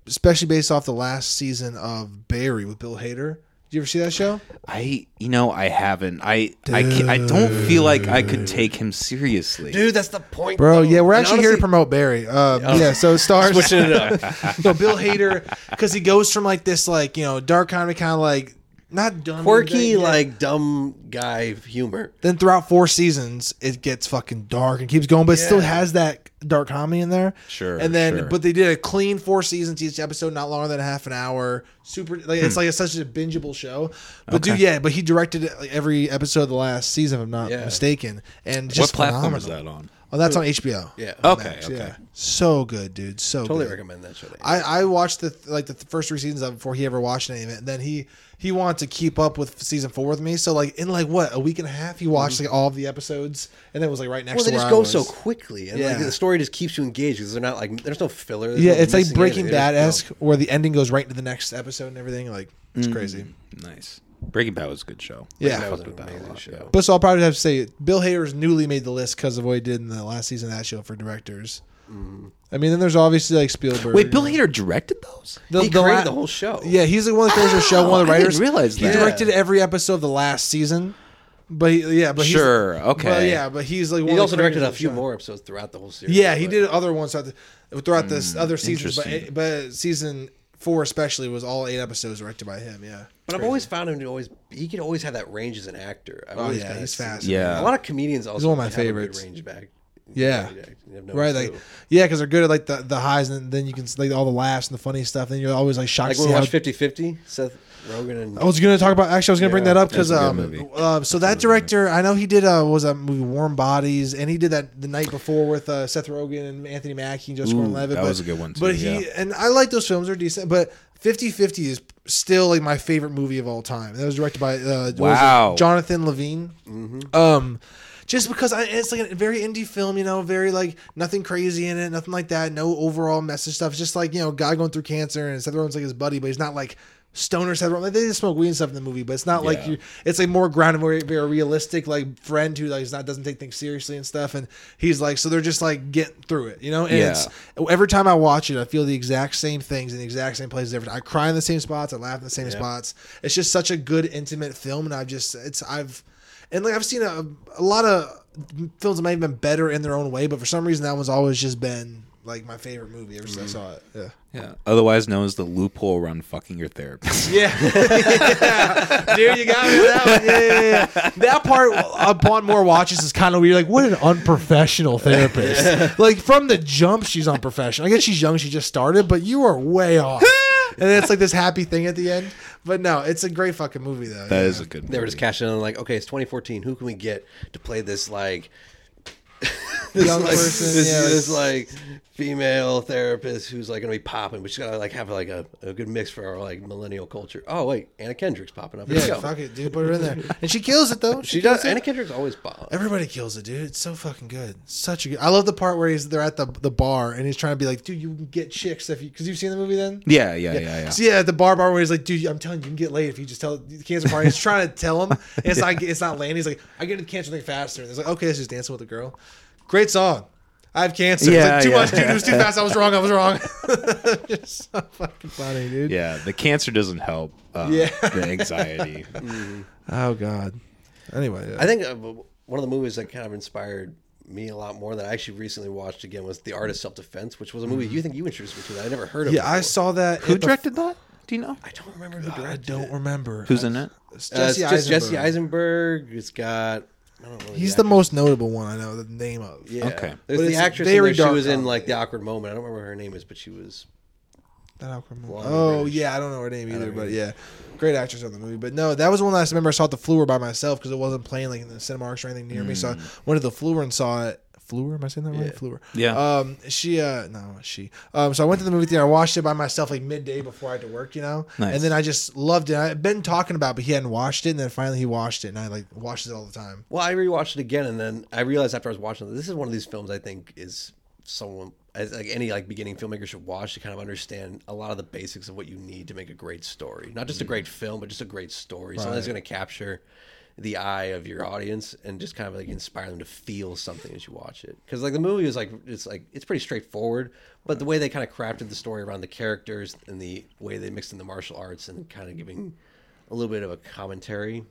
especially based off the last season of Barry with Bill Hader. Did you ever see that show? I, you know, I haven't. I, I, can't, I don't feel like I could take him seriously. Dude, that's the point, Bro, though. yeah, we're And actually here to promote Barry. Uh, Yeah, so it stars Switching it up. no Bill Hader because he goes from like this like you know dark comedy kind of like not dumb Quirky, yeah. like dumb guy humor. Then throughout four seasons, it gets fucking dark and keeps going, but it still Yeah. has that dark comedy in there. Sure, And then, sure. but they did a clean four seasons each episode, not longer than a half an hour. Super, like it's like a, such a bingeable show. But dude, Hmm. Yeah, but he directed like, every episode of the last season, if I'm not Yeah. mistaken. And what just platform is that on? Oh, that's on HBO. Yeah. Okay, Max, okay. Yeah, so good, dude. So Totally good. recommend that show. I. I watched the like the first three seasons of it before he ever watched any of it. And then he he wanted to keep up with season four with me. So like in like what a week and a half, he watched like all of the episodes, and then it was like right next well, to they where just I go was. so quickly, and like Yeah. the story just keeps you engaged because they're not like there's no filler. there's Yeah, no it's like Breaking Bad they just esque, where the ending goes right into the next episode and everything. Like it's Mm. crazy. Nice. Breaking Bad was a good show. Yeah. That was fucked an with that a amazing lot, show. yeah. But so I'll probably have to say Bill Hader's newly made the list because of what he did in the last season of that show for directors. Mm-hmm. I mean, then there's obviously like Spielberg. Wait, Bill. Hader directed those? The, he the created la- the whole show. Yeah, he's the one that created the show. One of the Oh, I didn't writers. realize he that. directed every episode of the last season. But he, yeah, but he's- Sure, okay. But yeah, but he's like one he of the also directed creators a of the few show. more episodes throughout the whole series. Yeah, he but- did other ones throughout, the, throughout this hmm, other seasons, but interesting. but season four especially was all eight episodes directed by him. Yeah, But I've always found him to always he could always have that range as an actor. I've Oh, yeah, he's fast. Yeah. A lot of comedians also one of my have a good favorites. range back. Yeah. No right. clue. Like yeah, because they're good at like the, the highs, and then you can like all the laughs and the funny stuff. Then you're always like shocked like to see we how. watched 50-50, Seth Rogen and I was gonna talk about. Actually, I was gonna bring Yeah, that up because that's a good um, movie. uh, so that director, I know he did uh, was that movie Warm Bodies, and he did that the night before with uh, Seth Rogen and Anthony Mackie and Joseph Ooh, Gordon-Levitt. that but, was a good one, too, But he yeah. and I like those films; they're decent. But 50-50 is still like my favorite movie of all time. That was directed by uh, what was it? Wow. Jonathan Levine. Um, just because I, it's like a very indie film, you know, very like nothing crazy in it, nothing like that, no overall message stuff. It's just like you know, guy going through cancer, and Seth Rogen's like his buddy, but he's not like stoner Seth Rogen. Like, they just smoke weed and stuff in the movie, but it's not like you. It's like more grounded, very, very realistic, like friend who like is not doesn't take things seriously and stuff. And he's like, so they're just like getting through it, you know. And Yeah. it's every time I watch it, I feel the exact same things in the exact same places. Every time I cry in the same spots, I laugh in the same spots. It's just such a good intimate film, and I've just it's I've and like I've seen a, a lot of films that might have been better in their own way, but for some reason that one's always just been like my favorite movie ever since I mm-hmm. saw it. Yeah. Yeah. Otherwise known as the loophole around fucking your therapist. Yeah. yeah. Dude, you got me with that one. Yeah, yeah, yeah. That part, upon more watches, is kind of weird. Like, what an unprofessional therapist. like, from the jump, she's unprofessional. I guess she's young, she just started, but you are way off. and then it's like this happy thing at the end. But no, it's a great fucking movie, though. That yeah. is a good. they were just cashing in like, okay, it's 2014. Who can we get to play this like this Young like, person, this, yeah, this like female therapist who's like gonna be popping, but she's gotta like have like a, a good mix for our like millennial culture. Oh wait, Anna Kendrick's popping up. Here we Yeah, go. fuck it, dude. Put her in there. And she kills it, though. She kills does. it. Anna Kendrick's always pop. Everybody kills it, dude. It's so fucking good. Such a good. I love the part where he's they're at the the bar and he's trying to be like, dude, you can get chicks if you because you've seen the movie then. Yeah, yeah, yeah, yeah. So yeah, at the bar bar where he's like, dude, I'm telling you, you can get laid if you just tell the cancer party. He's trying to tell him, and it's not it's not landing. He's like, I get to the cancer thing faster. And it's like, okay, it's just dancing with a girl. Great song. I have cancer. Yeah, it's like too yeah. much, dude. It was too fast. I was wrong. I was wrong. Just so fucking funny, dude. Yeah, the cancer doesn't help. Uh, Yeah. the anxiety. Oh god. Anyway, I think uh, one of the movies that kind of inspired me a lot more that I actually recently watched again was The Art of Self Defense, which was a movie you think you introduced me to that I never heard of. yeah, I saw that. Who at the- directed that? Do you know? I don't remember who directed. I don't it. remember. Who's in it? It's Uh, it's Jesse just Jesse Eisenberg. Eisenberg. It's got. I. He's the most notable one I know the name of. Yeah. Okay. There's But the it's actress in very there. She was in like the awkward moment. I don't remember what her name is, but she was. That awkward moment. Oh British. yeah, I don't know her name either, but yeah, great actress on the movie. But no, that was one last I remember I saw at the Fleur by myself because it wasn't playing like in the Cinemarks or anything near me. So I mm. went to the Fleur and saw it. Fleur, am I saying that right? Yeah. Fleur. Yeah. Um, she, uh, no, she. Um, so I went to the movie theater. I watched it by myself like midday before I had to work, you know. Nice. And then I just loved it. I'd been talking about, it, but he hadn't watched it, and then finally he watched it, and I like watched it all the time. Well, I rewatched it again, and then I realized after I was watching it, this is one of these films I think is someone as like any like beginning filmmaker should watch to kind of understand a lot of the basics of what you need to make a great story. Not just a great film, but just a great story. Something that's going to capture the eye of your audience and just kind of like inspire them to feel something as you watch it. Because like the movie is like it's like it's pretty straightforward, but the way they kind of crafted the story around the characters and the way they mixed in the martial arts and kind of giving a little bit of a commentary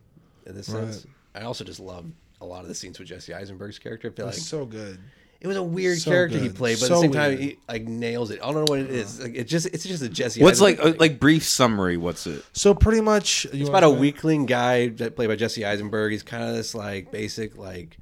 in this sense. I also just love a lot of the scenes with Jesse Eisenberg's character. I feel like It's so good. It was a weird so character he played, but So at the same time weird. he like nails it. I don't know what it is. Like it just it's just a Jesse. What's like Eisenberg uh, like brief summary? What's it? So pretty much, you It's about a to- weakling guy that played by Jesse Eisenberg. He's kind of this like basic like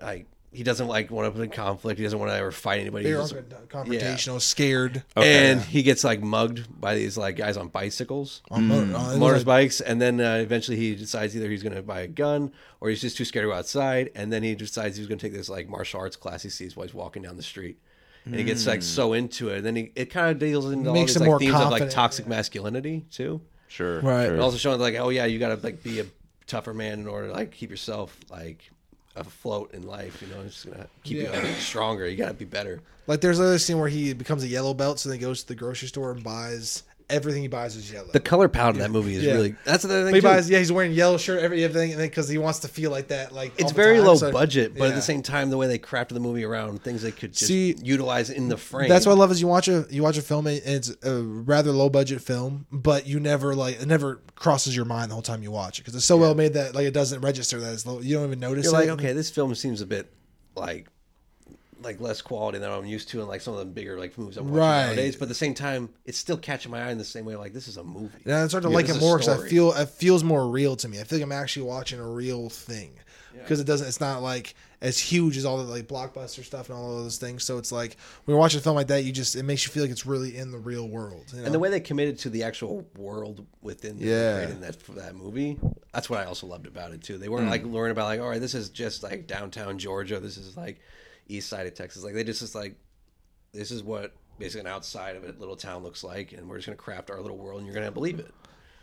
like he doesn't like want to put in conflict. He doesn't want to ever fight anybody. They're He's all just- confrontational, scared. and he gets like mugged by these like guys on bicycles. On motor, on- motorbikes, and then uh, eventually he decides either he's going to buy a gun or he's just too scared to go outside, and then he decides he's going to take this like martial arts class he sees while he's walking down the street, and he gets like so into it, and then he it kind of deals into all Makes these him like more themes of like confident, toxic masculinity too, Sure. Right. sure. and also showing like oh yeah you got to like be a tougher man in order to like keep yourself like afloat in life, you know, it's just gonna keep Yeah. you stronger. You got to be better. Like there's another scene where he becomes a yellow belt, so then he goes to the grocery store and buys everything he buys is yellow. The color palette of that movie is Yeah. really that's the other thing. He too. buys, yeah, he's wearing yellow shirt, every everything, and then because he wants to feel like that, like it's very time, low so- budget, but at the same time, the way they crafted the movie around things they could just See, utilize in the frame. That's what I love is you watch a you watch a film and it's a rather low budget film, but you never like it never crosses your mind the whole time you watch it because it's so well made that like it doesn't register that it's low. You don't even notice you're it. like, okay, this film seems a bit like like less quality than I'm used to in like some of the bigger like movies I'm watching Right. nowadays. But at the same time, it's still catching my eye in the same way. Like this is a movie. And I start to Yeah, like it more because I feel it feels more real to me. I feel like I'm actually watching a real thing because it doesn't. It's not like as huge as all the like blockbuster stuff and all of those things. So it's like when you're watching a film like that, you just it makes you feel like it's really in the real world. You know? And the way they committed to the actual world within the Yeah. creating that for that movie, that's what I also loved about it too. They weren't hmm. like learning about like, all right, this is just like downtown Georgia, this is like east side of Texas. Like they just is like, this is what basically an outside of a little town looks like, and we're just gonna craft our little world, and you're gonna believe it.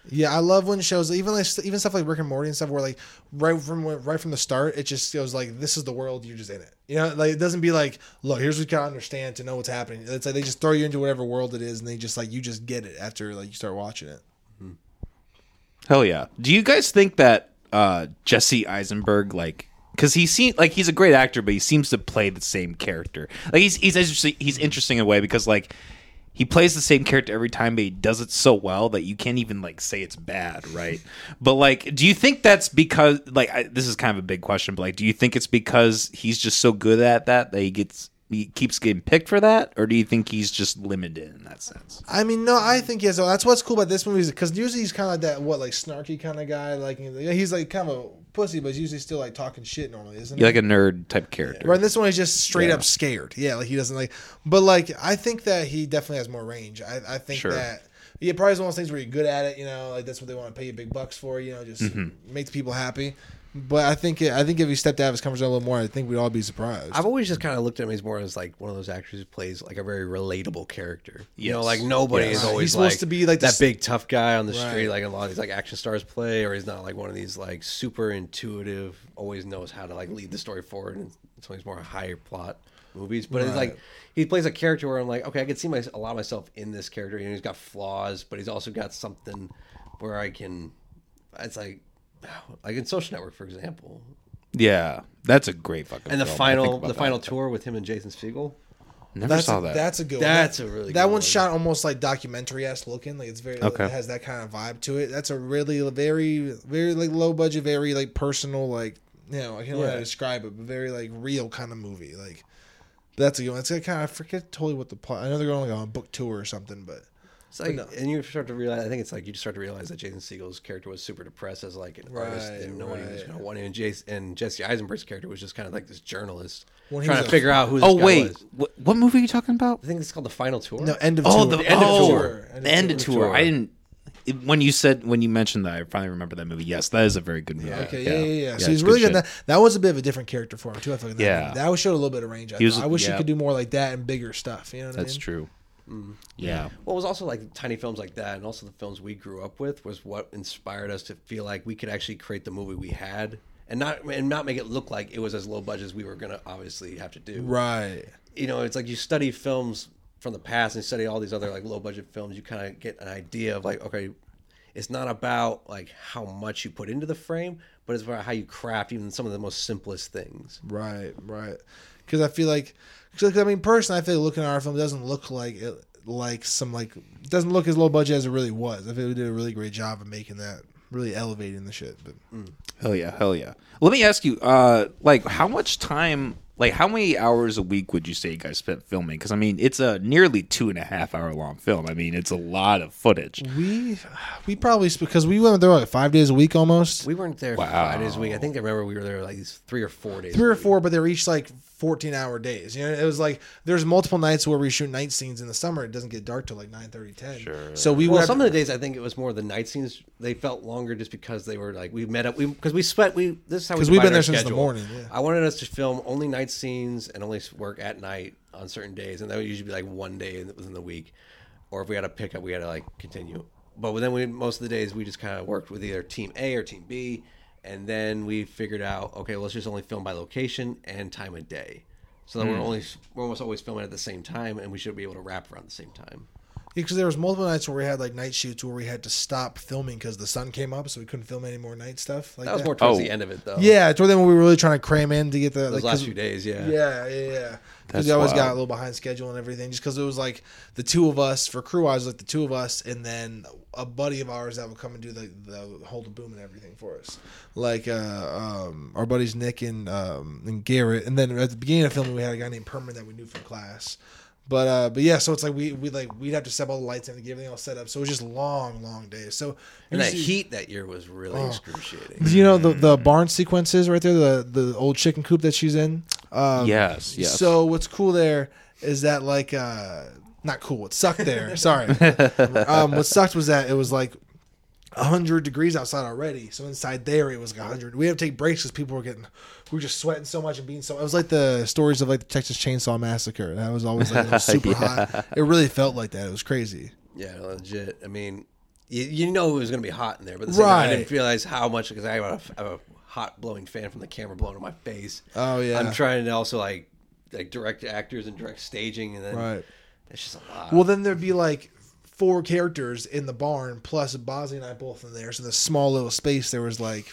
Yeah, I love when shows even like even stuff like Rick and Morty and stuff where like right from right from the start it just goes like this is the world you're just in it. You know, like it doesn't be like look here's what you gotta understand to know what's happening. It's like they just throw you into whatever world it is and they just like you just get it after like you start watching it. Hell yeah. Do you guys think that uh, Jesse Eisenberg, like, because he seems like he's a great actor, but he seems to play the same character. Like he's he's interesting, he's interesting in a way because like he plays the same character every time, but he does it so well that you can't even like say it's bad, right? but like, do you think that's because like I, this is kind of a big question, but like, do you think it's because he's just so good at that that he gets he keeps getting picked for that, or do you think he's just limited in that sense? I mean, no, I think yes. That's what's cool about this movie is because usually he's kind of like that what like snarky kind of guy. Like he's like kind of a pussy, but he's usually still like talking shit normally, isn't he? Like a nerd type character. Right, this one is just straight Yeah. up scared. Yeah, like he doesn't like. But like, I think that he definitely has more range. I, I think Sure. that yeah, probably is one of those things where you're good at it. You know, like that's what they want to pay you big bucks for. You know, just Mm-hmm. make the people happy. But I think I think if he stepped out of his comfort zone a little more, I think we'd all be surprised. I've always just kind of looked at him as more as like one of those actors who plays like a very relatable character. You know, Yes. like nobody Yes. is Right. always He's supposed like to be like that this- big tough guy on the Right. street, like a lot of these like action stars play, or he's not like one of these like super intuitive, always knows how to like lead the story forward, and it's always more higher plot movies. But it's Right. like he plays a character where I'm like, okay, I can see my, a lot of myself in this character. You know, he's got flaws, but he's also got something where I can. It's like, like in Social Network, for example. Yeah, that's a great fucking. And the film. I think final, the that. final tour with him and Jason Segel. Never That's saw a, that. That's a good. That's one. a really That good one's one. shot almost like documentary esque looking. Like it's very. Okay. It has that kind of vibe to it. That's a really very very like low budget, very like personal like you know I can't know how Yeah. to describe it, but very like real kind of movie. Like that's a good one. It's like kind of I forget totally what the plot. I know they're going like on a book tour or something, but It's like, no. and you start to realize. I think it's like you just start to realize that Jason Segel's character was super depressed as like an artist, and no one was going to want him. And, Jason, and Jesse Eisenberg's character was just kind of like this journalist When trying to a- figure out who. This oh guy wait, was. what, what movie are you talking about? I think it's called the Final Tour. no end of Tour. Oh, tour. the, end of oh, tour. the end of tour. tour. I didn't. it- when you said when you mentioned that, I finally remember that movie. Yes, that is a very good movie. Okay, yeah, yeah, yeah. so he's really good. shit. That that was a bit of a different character for him too. I feel like that Yeah. movie. that was showed a little bit of range. I, was- I wish yeah. he could do more like that and bigger stuff. You know what That's I mean? true. Mm-hmm. Yeah. Well, it was also like tiny films like that, and also the films we grew up with was what inspired us to feel like we could actually create the movie we had, and not and not make it look like it was as low budget as we were gonna obviously have to do. Right. You know, it's like you study films from the past and study all these other like low budget films. You kind of get an idea of like, okay, it's not about like how much you put into the frame, but it's about how you craft even some of the most simplest things. Right, right. Because I feel like, cause, I mean, personally, I feel like looking at our film doesn't look like it, like some like doesn't look as low budget as it really was. I feel we did a really great job of making that, really elevating the shit. But Hell yeah, hell yeah. Let me ask you, uh, like, how much time, like, how many hours a week would you say you guys spent filming? Because I mean, it's a nearly two and a half hour long film. I mean, it's a lot of footage. we we probably because we went there like five days a week almost, We weren't there for Wow. five days a week. I think I remember we were there like these three or four days. three a or week. four, but they're each like fourteen hour days. You know, it was like there's multiple nights where we shoot night scenes in the summer. It doesn't get dark till like 9, 10. Sure. So we Well, would some of the days I think it was more the night scenes. They felt longer just because they were like we met up. We because we sweat, we this is how we 'Cause we've been there our since the morning, yeah. I wanted us to film only night scenes and only work at night on certain days, and that would usually be like one day within the week, or if we had a pickup, we had to like continue. But then we most of the days we just kind of worked with either team A or team B, and then we figured out okay, let's just only film by location and time of day. So that Hmm. we're only we're almost always filming at the same time, and we should be able to wrap around the same time. Because there was multiple nights where we had like night shoots where we had to stop filming because the sun came up, so we couldn't film any more night stuff. Like That was more towards Oh. the end of it, though. Yeah, toward then when we were really trying to cram in to get the those like, last 'cause- few days. Yeah, Yeah, yeah, yeah. Because we always got a little behind schedule and everything, just because it was like the two of us for crew wise, like the two of us, and then a buddy of ours that would come and do the, the hold the boom and everything for us, like uh, um, our buddies Nick and um, and Garrett, and then at the beginning of filming we had a guy named Perman that we knew from class. But uh, but yeah, so it's like we we like we'd have to set up all the lights and get everything all set up. So it was just long, long days. So and that usually- heat that year was really Oh. excruciating. you know the the barn sequences right there, the the old chicken coop that she's in. Um, yes, yes. So what's cool there is that like uh not cool. What sucked there? Sorry. um, what sucked was that it was like hundred degrees outside already. So inside there it was like hundred. We had to take breaks because people were getting we were just sweating so much and being so. It was like the stories of like the Texas Chainsaw Massacre. That was always like it was super hot. It really felt like that. It was crazy. Yeah, legit. I mean, you, you know it was going to be hot in there, but the same time, I Right. didn't realize how much because I have a, I have a hot blowing fan from the camera blowing on my face. Oh yeah. I'm trying to also like like direct actors and direct staging, and then Right. it's just a lot. Well, then there'd be like four characters in the barn, plus Bosley and I both in there. So the small little space, there was like,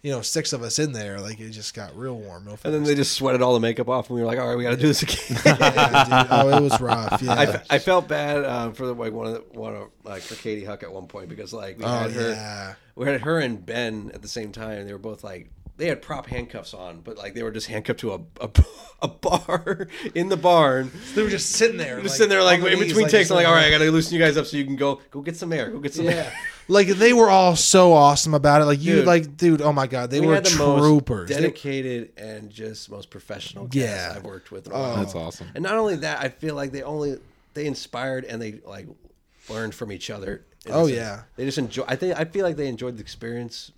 you know, six of us in there. Like it just got real warm. Real and then they just sweated all the makeup off, and we were like, "All right, we got to do this again." yeah, dude. Oh, it was rough. Yeah. I, I felt bad um, for the, like one of the, one of like for Katie Huck at one point because like we oh had her yeah. we had her and Ben at the same time. and They were both like they had prop handcuffs on, but like they were just handcuffed to a a, a bar in the barn. They were just sitting there, Just sitting there like the in knees, between takes. I'm like, all right, I gotta loosen you guys up so you can go go get some air. Go get some Yeah. air. Like they were all so awesome about it. Like you, Dude. like dude. Oh my god, they we were had the troopers. most They- dedicated and just most professional Yeah. I've worked with. In a Oh. That's awesome. And not only that, I feel like they only they inspired and they like learned from each other. Oh, sense. yeah. they just enjoy. I think I feel like they enjoyed the experience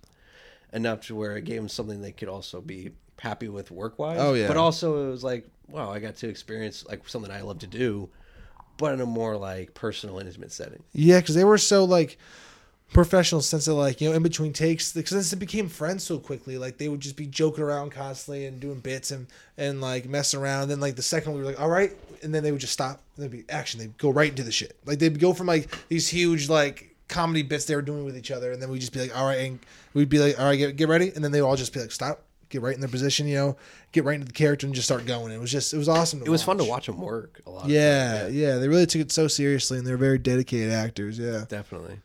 enough to where it gave them something they could also be happy with work wise. Oh, yeah. but also it was like wow, I got to experience like something I love to do, but in a more like personal, intimate setting. Yeah, because they were so like professional sense of like you know in between takes because they became friends so quickly like they would just be joking around constantly and doing bits and and like messing around then like the second we were like all right and then they would just stop and there'd be action they'd go right into the shit like they'd go from like these huge like comedy bits they were doing with each other and then we'd just be like all right and we'd be like all right get, get ready and then they'd all just be like stop get right in their position, you know, get right into the character and just start going. It was just it was awesome. To It was fun to watch them work a lot. of Yeah, yeah, they really took it so seriously, and they're very dedicated actors. Yeah. definitely.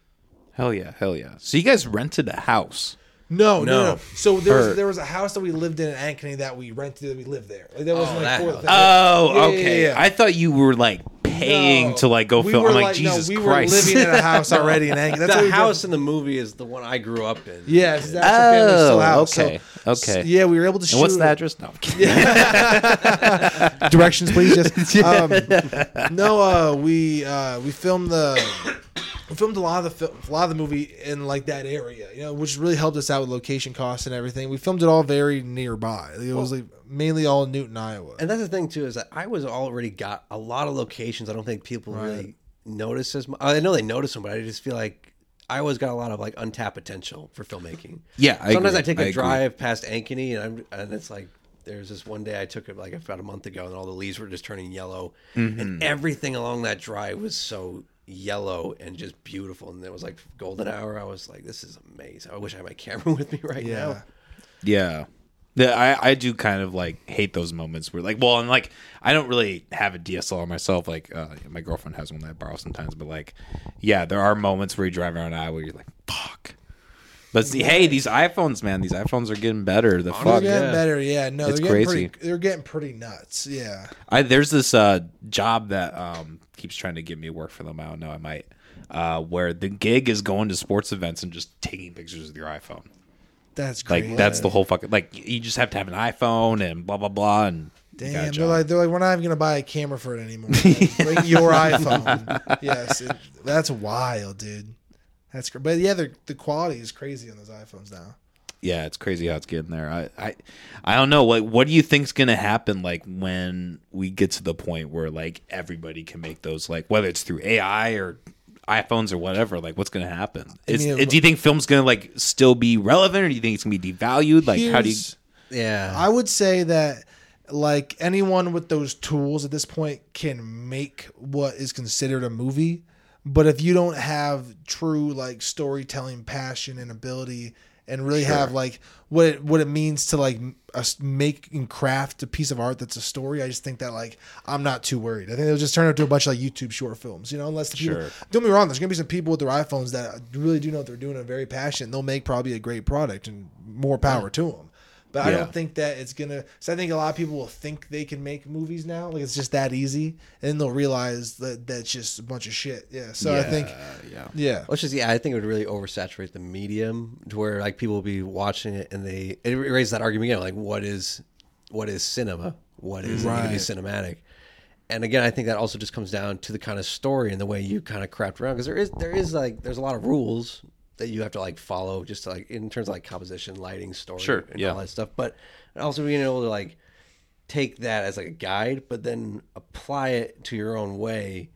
Hell yeah, hell yeah. So you guys rented a house. No, no, no. No. So there was there was a house that we lived in in Ankeny that we rented that we lived there. Like that wasn't Oh, like that for the house. thing. Oh, Yeah, yeah, okay. yeah. I thought you were like paying No. to like go We film. were I'm like, Jesus no, we Christ. were living in a house already in Ankeny. That's what the did. house in the movie is the one I grew up in. Yeah, it's the actual still Oh, house. okay, So, okay. Yeah, we were able to shoot. and what's the address? No. I'm kidding. directions, please. Just um, no. Uh, we uh, we filmed the we filmed a lot of the fil- a lot of the movie in like that area, you know, which really helped us out with location costs and everything. We filmed it all very nearby. It was like mainly all Newton, Iowa. And that's the thing too is that I was already got a lot of locations. I don't think people really notice as much. I know they notice them, but I just feel like I always got a lot of like untapped potential for filmmaking. Yeah, I Sometimes agree. I take I a agree. drive past Ankeny, and I'm and it's like there's this one day I took it like about a month ago, and all the leaves were just turning yellow, Mm-hmm. and everything along that drive was so yellow and just beautiful. And it was like golden hour. I was like, this is amazing. I wish I had my camera with me right yeah. now. Yeah. Yeah, I, I do kind of like hate those moments where like well and like I don't really have a DSLR myself like uh, my girlfriend has one that I borrow sometimes but like yeah there are moments where you drive around Iowa where you're like fuck but see, hey these iPhones man these iPhones are getting better the They're fuck getting yeah. better, yeah. No, It's they're getting crazy. pretty. They're getting pretty nuts, yeah. I there's this uh job that um keeps trying to give me work for them I don't know I might uh where the gig is going to sports events and just taking pictures with your iPhone That's like that's the whole fucking like you just have to have an iPhone and blah blah blah and Damn, they're like they're like we're not even gonna buy a camera for it anymore. like your iPhone. Yes, it, that's wild, dude. That's great. But yeah, the the quality is crazy on those iPhones now. Yeah, it's crazy how it's getting there. I, I, I don't know. Like, what do you think's gonna happen? Like when we get to the point where like everybody can make those, like whether it's through AI or iPhones or whatever. Like, what's gonna happen? Is, mean, do you think film's gonna like still be relevant, or do you think it's gonna be devalued? Like, how do you? Yeah. I would say that like anyone with those tools at this point can make what is considered a movie. But if you don't have true like storytelling passion and ability and really have like what it, what it means to like us make and craft a piece of art that's a story, I just think that like I'm not too worried. I think they'll just turn into a bunch of like YouTube short films, you know. Unless the people Sure. don't be wrong, there's gonna be some people with their iPhones that really do know what they're doing and are very passionate. They'll make probably a great product and more power to them. But I don't think that it's gonna. So I think a lot of people will think they can make movies now, like it's just that easy, and then they'll realize that that's just a bunch of shit. Yeah. So I think, yeah. yeah, Which is yeah, I think it would really oversaturate the medium to where like people will be watching it and they it raises that argument again like what is what is cinema? What is it going to be cinematic? And again, I think that also just comes down to the kind of story and the way you kind of craft around because there is there is like there's a lot of rules that you have to like follow just to, like in terms of like composition, lighting, story, Sure, and yeah. all that stuff. But also being able to like take that as like a guide, but then apply it to your own way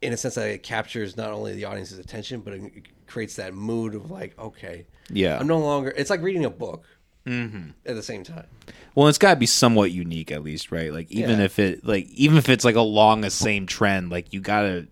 in a sense that it captures not only the audience's attention, but it creates that mood of like, okay, Yeah. I'm no longer. It's like reading a book mm-hmm. at the same time. Well, it's got to be somewhat unique, at least, right? Like, even Yeah. if it, like, even if it's like along the same trend, like, you gotta,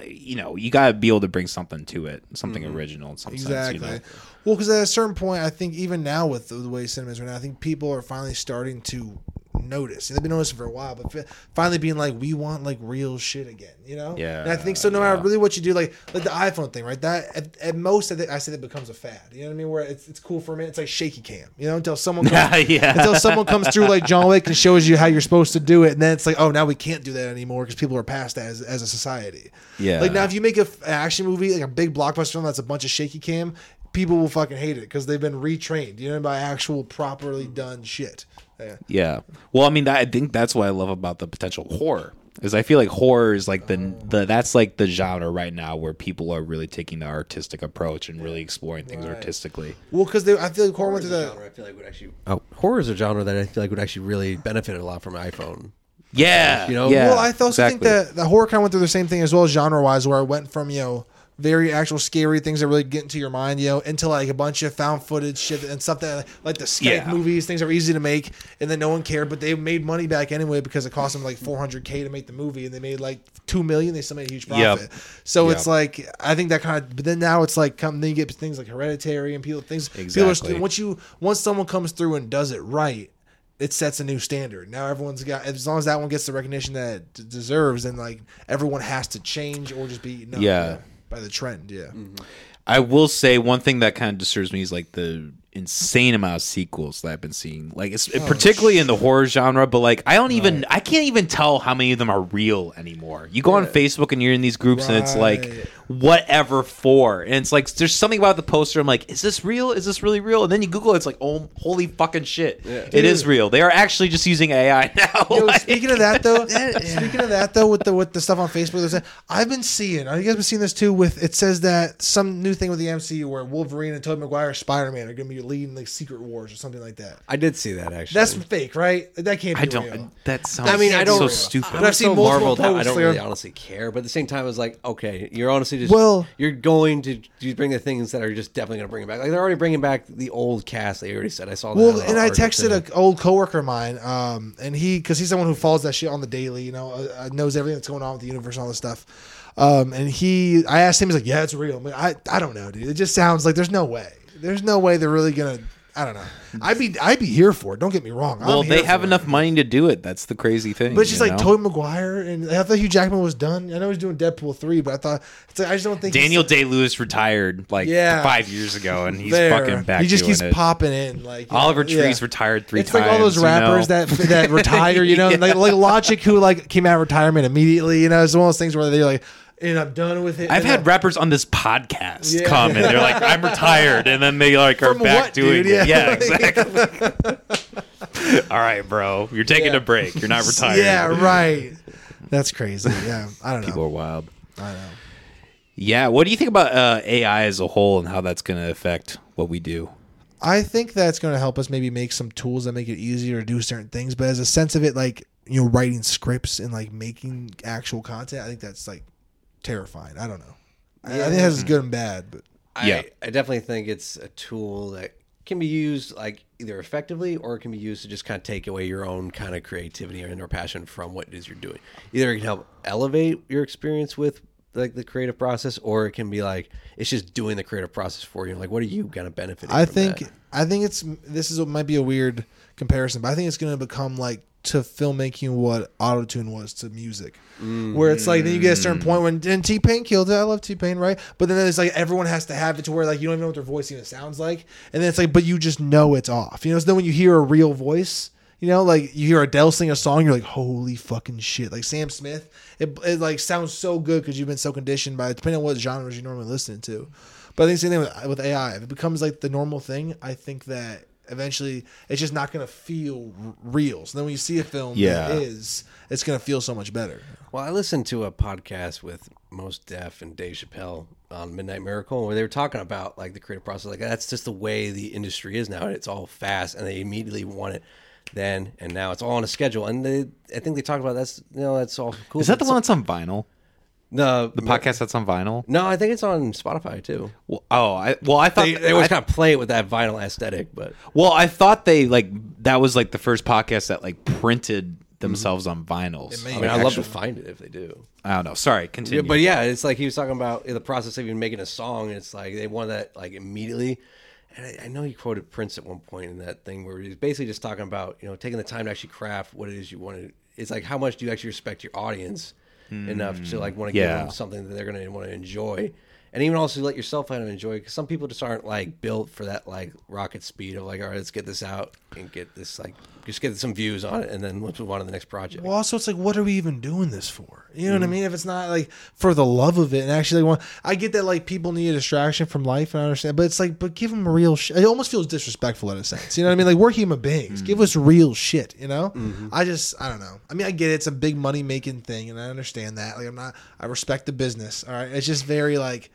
you know, you gotta be able to bring something to it, something mm-hmm. original in some exactly. sense. You know? Well, because at a certain point, I think even now with the, the way cinema is right now, I think people are finally starting to notice. And they've been noticing for a while, but finally being like, we want like real shit again, you know? Yeah, And I think so. No matter really what you do, like like the iPhone thing, right? That at, at most, I, think, I say that becomes a fad. You know what I mean? Where it's, it's cool for a minute. It's like shaky cam, you know, until someone comes, Yeah. until someone comes through like John Wick and shows you how you're supposed to do it, and then it's like, oh, now we can't do that anymore because people are past that as, as a society. Yeah. Like now, if you make a an action movie, like a big blockbuster film that's a bunch of shaky cam, people will fucking hate it because they've been retrained, you know, by actual properly done shit. Yeah. Yeah. Well, I mean, that, I think that's what I love about the potential horror. Is I feel like horror is like the the that's like the genre right now where people are really taking the artistic approach and really exploring things Right. artistically. Well, because I feel like horror went Horror is through a that. genre I feel like would actually. Oh, horror is a genre that I feel like would actually really benefit a lot from an iPhone. Yeah, You know? yeah, well, I also exactly. think that the horror kind of went through the same thing as well, genre wise, where it went from you know very actual scary things that really get into your mind, you know, into like a bunch of found footage shit and stuff that like the Skype Yeah. movies, things that are easy to make, and then no one cared, but they made money back anyway because it cost them like 400k to make the movie, and they made like two million. They still made a huge Yep. profit. So Yep. it's like I think that kind of, but then now it's like come then you get things like Hereditary and people things. People are, Exactly. once you once someone comes through and does it right. It sets a new standard. Now everyone's got as long as that one gets the recognition that it deserves, then like everyone has to change or just be up, Yeah. you know, by the trend. Yeah, I will say one thing that kind of disturbs me is like the insane amount of sequels that I've been seeing. Like it's oh, particularly in the horror genre, but like I don't even I can't even tell how many of them are real anymore. You go on Facebook and you're in these groups and it's like whatever for. And it's like there's something about the poster I'm like, is this real? Is this really real? And then you Google it, it's like, oh holy fucking shit. It is real. They are actually just using AI now. Yo, Like- speaking of that though, speaking of that though, with the with the stuff on Facebook, I've been seeing. Have you guys been seeing this too? With it says that some new thing with the MCU where Wolverine and Tobey Maguire, Spider Man are going to be leading like Secret Wars or something like that. I did see that actually. That's fake, right? That can't be I don't real. that sounds I mean, I don't. so stupid. But I'm I've seen so multiple marveled that I posts don't there. really honestly care, but at the same time, I was like, okay, you're honestly just Well- you're going to you bring the things that are just definitely going to bring it back. Like they're already bringing back the old cast. They already said I saw. Well, that and I texted an old coworker of mine, um, and he, because he's someone who follows that shit on the daily, you know, uh, uh, knows everything that's going on with the universe and all this stuff. Um, and he, I asked him, he's like, "Yeah, it's real." I'm like, I, I don't know, dude. It just sounds like there's no way. There's no way they're really gonna. I don't know. I'd be, I'd be here for it. Don't get me wrong. I'm well, here they have for it. enough money to do it. That's the crazy thing. But it's just you like know? Tobey Maguire, and I thought Hugh Jackman was done. I know he's doing Deadpool three, but I thought it's like I just don't think he's- Daniel Day Lewis retired like Yeah. five years ago, and he's there. fucking back. He just doing keeps it. popping in like you Oliver know, yeah. Tree's retired three it's times. like all those you know? rappers that that retire, you know, like, like Logic who like came out of retirement immediately. You know, it's one of those things where they're like, and I'm done with it. I've had I'm- rappers on this podcast Yeah. come and they're like, "I'm retired," and then they like are From back what, doing dude? it. Yeah. Yeah, exactly. all right, bro, you're taking Yeah. a break. You're not retired. Yeah, right. That's crazy. Yeah, I don't know. People are wild. I know. Yeah, what do you think about uh, AI as a whole and how that's going to affect what we do? I think that's going to help us maybe make some tools that make it easier to do certain things. But as a sense of it, like you know, writing scripts and like making actual content, I think that's like terrifying. I don't know. I, I think that's mm-hmm. good and bad, but I, Yeah. I definitely think it's a tool that can be used like either effectively or it can be used to just kind of take away your own kind of creativity and or passion from what it is you're doing. Either it can help elevate your experience with like the creative process, or it can be like it's just doing the creative process for you. Like, what are you kind of benefiting? I think that? I think it's this is what might be a weird comparison, but I think it's going to become like to filmmaking what autotune was to music, mm. where it's like then you get a certain point when and T Pain killed it. I love T Pain, right? But then it's like everyone has to have it to where like you don't even know what their voice even sounds like, and then it's like but you just know it's off. You know, so then when you hear a real voice. You know, like you hear Adele sing a song, you're like, "Holy fucking shit!" Like Sam Smith, it, it like sounds so good because you've been so conditioned by depending on what genres you normally listen to. But I think the same thing with, with AI. If it becomes like the normal thing, I think that eventually it's just not going to feel r- real. So then when you see a film Yeah. that is, it's going to feel so much better. Well, I listened to a podcast with Mos Def and Dave Chappelle on Midnight Miracle where they were talking about like the creative process. Like that's just the way the industry is now. It's all fast, and they immediately want it then and now. It's all on a schedule, and they, I think they talked about that's you know that's all cool. Is that the one that's on vinyl? No, The podcast that's on vinyl? No, I think it's on Spotify too. Well, oh, I well, I thought They, they always I- kind of play it with that vinyl aesthetic, but well, I thought they like that was like the first podcast that like printed themselves on vinyls. may- I mean, I'd love to find it if they do. I don't know. Sorry, Yeah, continue. but yeah, it's like he was talking about the process of even making a song. And it's like they want that like immediately. And I, I know he quoted Prince at one point in that thing where he's basically just talking about you know taking the time to actually craft what it is you want to. It's like how much do you actually respect your audience enough to like want to give Yeah. them something that they're going to want to enjoy, and even also let yourself kind of enjoy because some people just aren't like built for that like rocket speed of like all right let's get this out and get this like just get some views on it and then let's move on to the next project. Well, also, it's like, what are we even doing this for? You know what I mm. mean? If it's not like for the love of it and actually want, I get that like people need a distraction from life and I understand, but it's like, but give them real shit. It almost feels disrespectful in a sense. You know what I mean? Like we're human beings. Mm. Give us real shit. You know? Mm-hmm. I just, I don't know. I mean, I get it. It's a big money making thing, and I understand that. Like I'm not, I respect the business. All right, it's just very like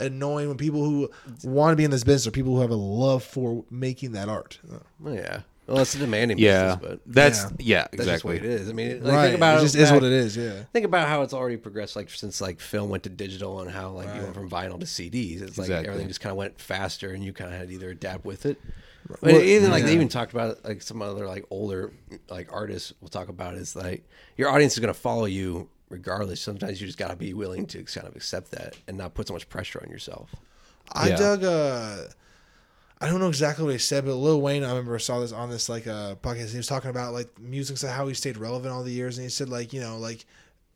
annoying when people who want to be in this business are people who have a love for making that art. Yeah. Well, it's a demanding Yeah, business, but that's Yeah. yeah, that's just the way exactly. it is. I mean, like, right. think about it just is back- what it is. Yeah. Think about how it's already progressed, like since like film went to digital and how like you Right. went from vinyl to CDs. It's like Exactly. everything just kind of went faster, and you kind of had to either adapt with it. But even like they even talked about like some other like older like artists will talk about is like your audience is going to follow you regardless. Sometimes you just got to be willing to kind of accept that and not put so much pressure on yourself. I Yeah. dug. Uh, I don't know exactly what he said, but Lil Wayne, I remember saw this on this like uh, podcast. He was talking about like music, so how he stayed relevant all the years, and he said like you know like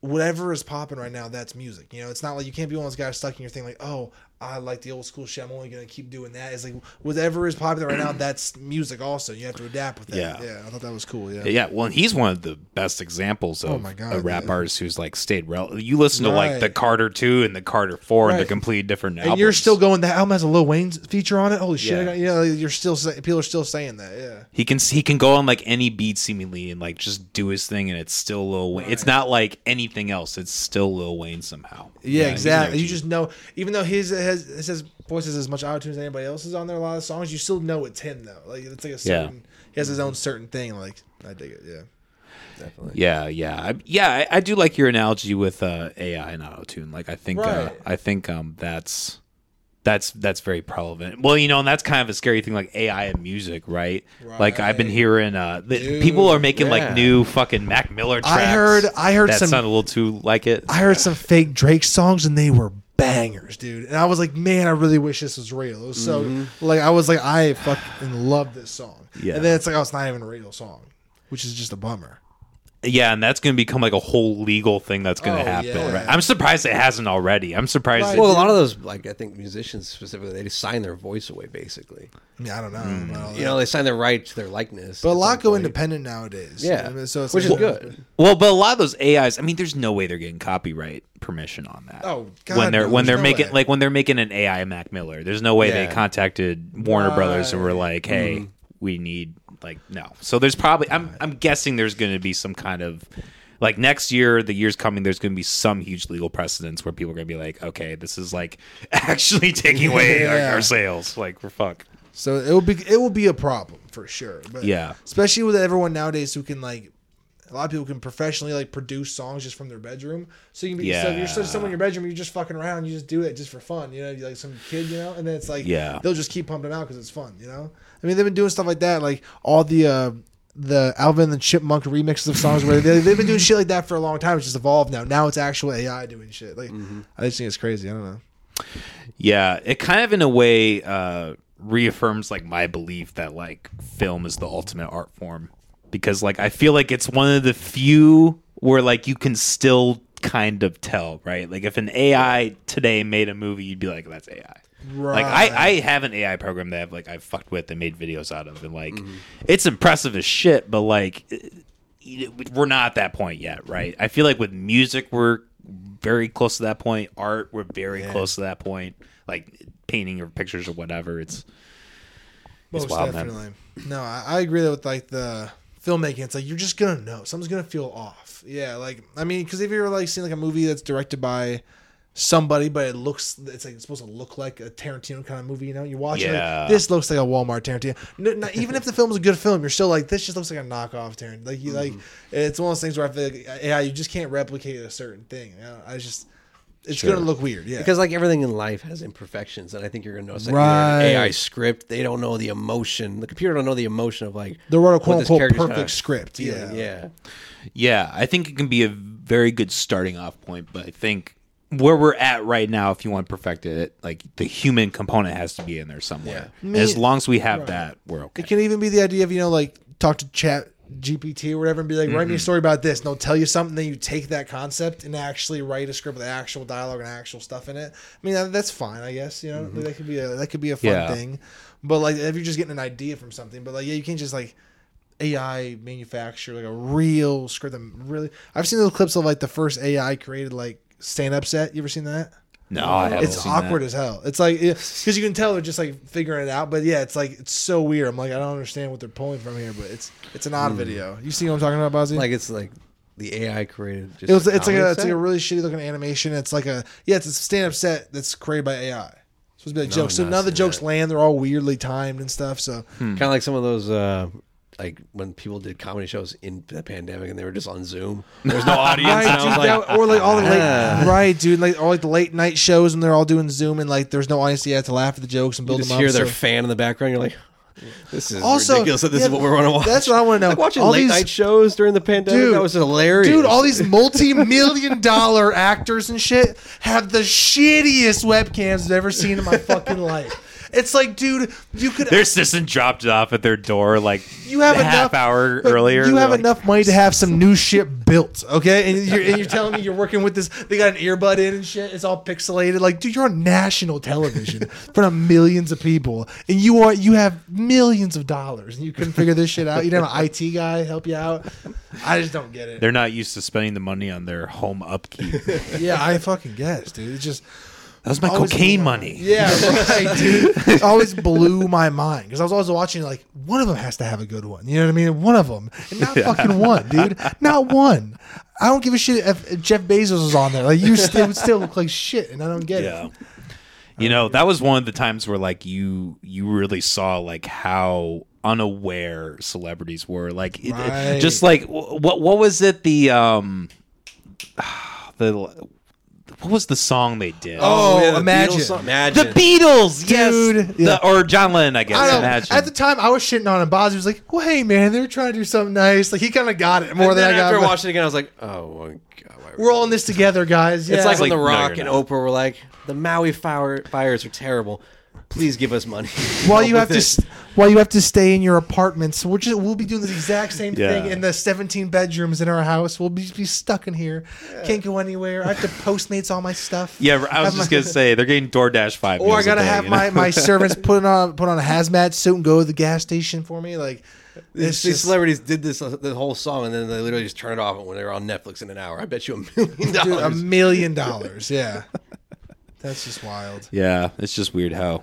whatever is popping right now, that's music. You know, it's not like you can't be one of those guys stuck in your thing like oh I like the old school shit. I'm only gonna keep doing that. It's like whatever is popular right now, that's music. Also, you have to adapt with that. Yeah. yeah. I thought that was cool. Yeah, Yeah, well, and he's one of the best examples oh of Oh my God, a rap yeah. artist who's like stayed relevant. You listen to like the Carter two and the Carter four and Right. the complete different and albums. you're still going. That album has a Lil Wayne feature on it. Holy shit! Yeah. You know, you're still people are still saying that. Yeah. He can he can go on like any beat seemingly and like just do his thing and it's still Lil Wayne. It's not like anything else. It's still Lil Wayne somehow. Yeah, exactly. You just know, even though his has his voice has as much auto tune as anybody else's on there. A lot of songs, you still know it's him though. Like it's like a certain. Yeah. He has his own certain thing. Like I dig it. Yeah. Definitely. Yeah, yeah, I, yeah. I, I do like your analogy with uh, AI and auto tune. Like I think uh, I think um that's that's that's very prevalent. Well, you know, and that's kind of a scary thing, like AI and music, right? Like I've been hearing uh, the, Dude, people are making yeah. like new fucking Mac Miller tracks. I heard- I heard that some- sound a little too like it. I heard some fake Drake songs and they were bangers, dude. And I was like, man, I really wish this was real. It was so mm-hmm. like I was like, I fucking love this song. Yeah. And then it's like, oh, it's not even a real song, which is just a bummer. Yeah, and that's going to become like a whole legal thing that's going to Oh, happen. yeah. Right? I'm surprised it hasn't already. I'm surprised. Right. it- Well, a lot of those, like I think musicians specifically, they just sign their voice away. Basically, I mean, I don't know. Hmm. about all you know, they sign their right to their likeness. but a lot go point. independent nowadays. Yeah, I mean, so it's which like, is good. well, but a lot of those AIs. I mean, there's no way they're getting copyright permission on that. Oh, God, when they're no, when they're no making way. like when they're making an AI Mac Miller. There's no way they contacted Warner Brothers and were like, "Hey, hmm. we need like no." So there's probably I'm I'm guessing there's going to be some kind of like next year, the years coming, there's going to be some huge legal precedents where people are going to be like, "Okay, this is like actually taking away our, Yeah. our sales." Like we're fuck. So it will be it will be a problem for sure. But Yeah. especially with everyone nowadays who can like a lot of people can professionally like produce songs just from their bedroom. So you can be so you're Yeah. someone in your bedroom, you're just fucking around, you just do it just for fun, you know, you like some kid, you know, and then it's like Yeah. they'll just keep pumping them out because it's fun, you know. I mean, they've been doing stuff like that, like all the uh the Alvin and the Chipmunk remixes of songs where they, they've been doing shit like that for a long time. It's just evolved now. Now it's actual AI doing shit. Like I just think it's crazy. I don't know. Yeah, it kind of in a way uh, reaffirms like my belief that like film is the ultimate art form because like I feel like it's one of the few where like you can still kind of tell, right? Like if an AI today made a movie, you'd be like, that's AI. Like I, I have an AI program that I've like I've fucked with and made videos out of, and like mm-hmm. it's impressive as shit. But like we're not at that point yet, right? I feel like with music we're very close to that point. Art we're very close to that point. Like painting or pictures or whatever. It's Most wild, man. definitely. No, I, I agree with like the filmmaking. It's like you're just gonna know something's gonna feel off. Yeah, like I mean, because if you're like seeing like a movie that's directed by somebody, but it looks it's like it's supposed to look like a Tarantino kind of movie. You know, you watch it, like, this looks like a Walmart Tarantino. No, not, even if the film's a good film, you're still like this just looks like a knockoff Tarantino. Like you like Mm-hmm. it's one of those things where I feel like yeah, you just can't replicate a certain thing. You know? I just it's Sure. gonna look weird. Yeah, Because like everything in life has imperfections, and I think you're gonna notice like Right. AI script, they don't know the emotion. The computer don't know the emotion of like the wrote a quote this unquote perfect kinda script. feeling. Yeah, yeah. yeah, I think it can be a very good starting off point, but I think where we're at right now, if you want to perfect it, like the human component has to be in there somewhere. Yeah. As long as we have that, we're okay. It can even be the idea of you know like talk to chat GPT or whatever and be like write me a mm-hmm. story about this and they'll tell you something then you take that concept and actually write a script with actual dialogue and actual stuff in it. I mean that, that's fine I guess you know mm-hmm. that could be a that could be a fun Yeah. thing, but like if you're just getting an idea from something, but like yeah you can't just like AI manufacture like a real script. that really, I've seen those clips of like the first AI created like stand up set. You ever seen that? No, I haven't it's seen awkward that. as hell. It's like because you can tell they're just like figuring it out. But yeah, it's like it's so weird. I'm like I don't understand what they're pulling from here, but it's it's an odd video. You see what I'm talking about, Bozzy? Like it's like the AI created. Just it was it's like comedy a it's like a really shitty looking animation. It's like a yeah, it's a stand up set that's created by AI. It's supposed to be like No, jokes. So none of the jokes seen land. They're all weirdly timed and stuff. So kind of like some of those uh, like when people did comedy shows in the pandemic and they were just on Zoom. There's no audience. Right, and I dude, like, that- or like all the late, ah. right, dude, like all like the late night shows and they're all doing Zoom and like there's no audience yet to laugh at the jokes and you build just them up. hear their fan in the background. You're like, this is Also, ridiculous. That this yeah, is what we want to watch. that's what I wanna know. Like watching All late these- night shows during the pandemic. Dude, that was hilarious, Dude, all these multi-million dollar actors and shit have the shittiest webcams I've ever seen in my fucking life. It's like, dude, you could Their assistant dropped it off at their door like you have a half enough hour earlier. You have like, enough money to have some new shit built, okay? And you're, and you're telling me you're working with this. They got an earbud in and shit. It's all pixelated. Like, dude, you're on national television in front of millions of people, and you are you have millions of dollars, and you couldn't figure this shit out. You didn't have an IT guy help you out. I just don't get it. They're not used to spending the money on their home upkeep. yeah, I fucking guess, dude. It's just. Was my always cocaine money. Yeah, right, dude. It always blew my mind because I was always watching like one of them has to have a good one. You know what I mean? One of them, and not fucking one, dude. Not one. I don't give a shit if, Jeff Bezos was on there. Like you still would still look like shit, and I don't get Yeah. it. You know, that was one of the times where like you you really saw like how unaware celebrities were. Like it- it- just like wh- what what was it the um the what was the song they did? Oh, oh yeah, the Imagine. Beatles song- Imagine. The Beatles, yes, Dude, The- or John Lennon, I guess. I. Imagine. At the time, I was shitting on him. Boz was like, "Well, hey, man, they were trying to do something nice." Like he kind of got it more And than then I got. after but watching it again, I was like, oh my god. why we're all in this together, guys. Yeah. It's like when like, The Rock you're and. Oprah were like, the Maui fire, fires are terrible. Please give us money. while you have to st- while you have to stay in your apartments we're just we'll be doing the exact same Yeah. thing in the 17 bedrooms in our house we'll be, be stuck in here can't go anywhere i have to postmates all my stuff yeah, I was Have just my- gonna say they're getting DoorDash five. or i meals a gotta day, have you know? my, my servants put on put on a hazmat suit and go to the gas station for me like These, it's these just, celebrities did this uh, the whole song, and then they literally just turn it off when they were on Netflix in an hour. I bet you a million dude, a million dollars yeah that's just wild Yeah, it's just weird how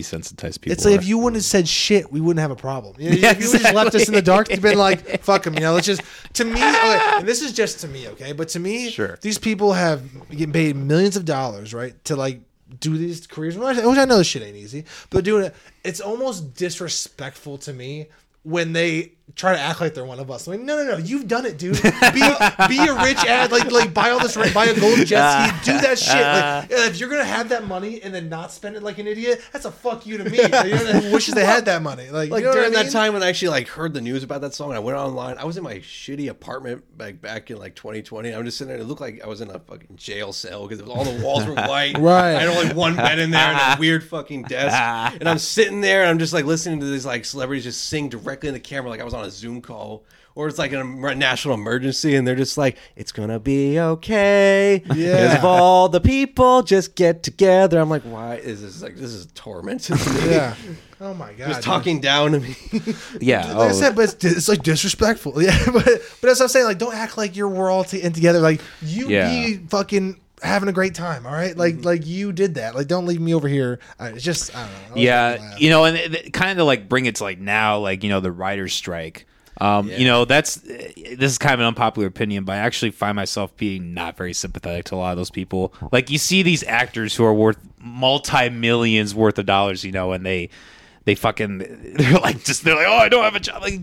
desensitized people. It's like are. if you wouldn't have said shit, we wouldn't have a problem. You know, if you would just left us in the dark, you've been like, "Fuck them," you know. Let's just to me, okay, and this is just to me, okay. But to me, Sure. these people have getting paid millions of dollars, right, to like do these careers. Which I know this shit ain't easy, but doing it, it's almost disrespectful to me when they try to act like they're one of us. I'm like, no, no, no, you've done it, dude. Be be a rich ad, like like buy all this, buy a gold jet ski, uh, do that shit. Like uh. if you're gonna have that money and then not spend it like an idiot, that's a fuck you to me. Like, you know, who wishes they had that money. Like, Like you know during I that time when I actually like heard the news about that song, and I went online. I was in my shitty apartment like back in like 2020. I'm just sitting there. It looked like I was in a fucking jail cell because all the walls were white. Right. I had only one bed in there and a weird fucking desk. And I'm sitting there and I'm just like listening to these like celebrities just sing directly in the camera like I was on a Zoom call. Or it's like a national emergency, and they're just like, "It's gonna be okay." Yeah. If all the people just get together, I'm like, "Why is this like this is torment to me?" Yeah. Oh my god. just dude. talking down to me. yeah. Like oh, I said, oh. but it's, it's like disrespectful. Yeah, but but as I'm saying, like, don't act like you're we're all t- in together. Like you Yeah. be fucking having a great time. All right, like mm-hmm. like you did that. Like don't leave me over here. I, it's just I don't know. Yeah you know and it, it kind of like bring it to like now like you know the writer's strike um, you know that's eh, this is kind of an unpopular opinion but i actually find myself being not very sympathetic to a lot of those people like you see these actors who are worth multi-millions worth of dollars you know and they they fucking they're like just they're like oh i don't have a job like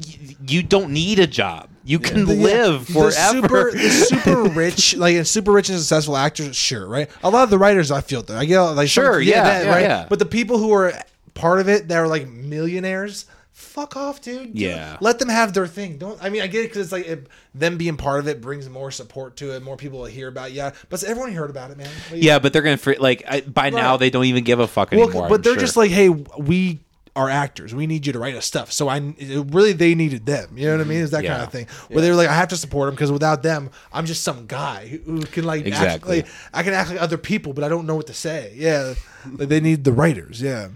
you don't need a job you can yeah, live the forever super, the super rich, like and super rich and successful actors, sure, right? A lot of the writers I feel that I get like some- Sure, yeah, yeah, right. yeah. But the people who are part of it that are like millionaires, fuck off, dude. Yeah. let them have their thing. Don't. I mean, I get it because it's like it, them being part of it brings more support to it, more people will hear about. it. Yeah, but everyone heard about it, man. Like, yeah but they're gonna like I, by now they don't even give a fuck well, anymore but I'm they're sure. just like, hey, we are actors. We need you to write us stuff. So I it, really they needed them. You know what I mm-hmm. mean? Is that kind of thing. Where they were like, I have to support them because without them, I'm just some guy who, who can like act Exactly. like I can act like other people, but I don't know what to say. Yeah, like they need the writers. Yeah.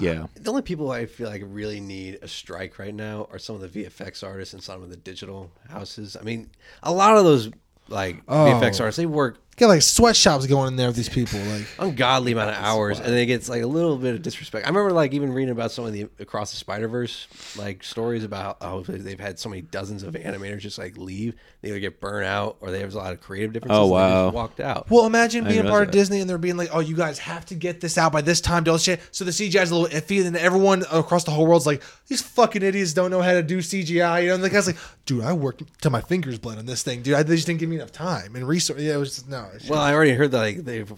yeah The only people I feel like really need a strike right now are some of the VFX artists and some of the digital houses. I mean, a lot of those like Oh. VFX artists they work got like sweatshops going in there with these people. Like, ungodly amount of hours, and then it gets like a little bit of disrespect. I remember like even reading about some of the across the Spider Verse like stories about how they've had so many dozens of animators just like leave. They either get burnt out or they have a lot of creative differences. Oh, and they wow. just walked out. well, imagine being part of that. Disney and they're being like, "Oh, you guys have to get this out by this time." Don't shit. So the CGI is a little iffy, and then everyone across the whole world's like, "These fucking idiots don't know how to do CGI." You know, and the guy's like, "Dude, I worked till my fingers bled on this thing, dude. I, they just didn't give me enough time and resource." Yeah, it was just, no. It's- Well, I already heard that like they've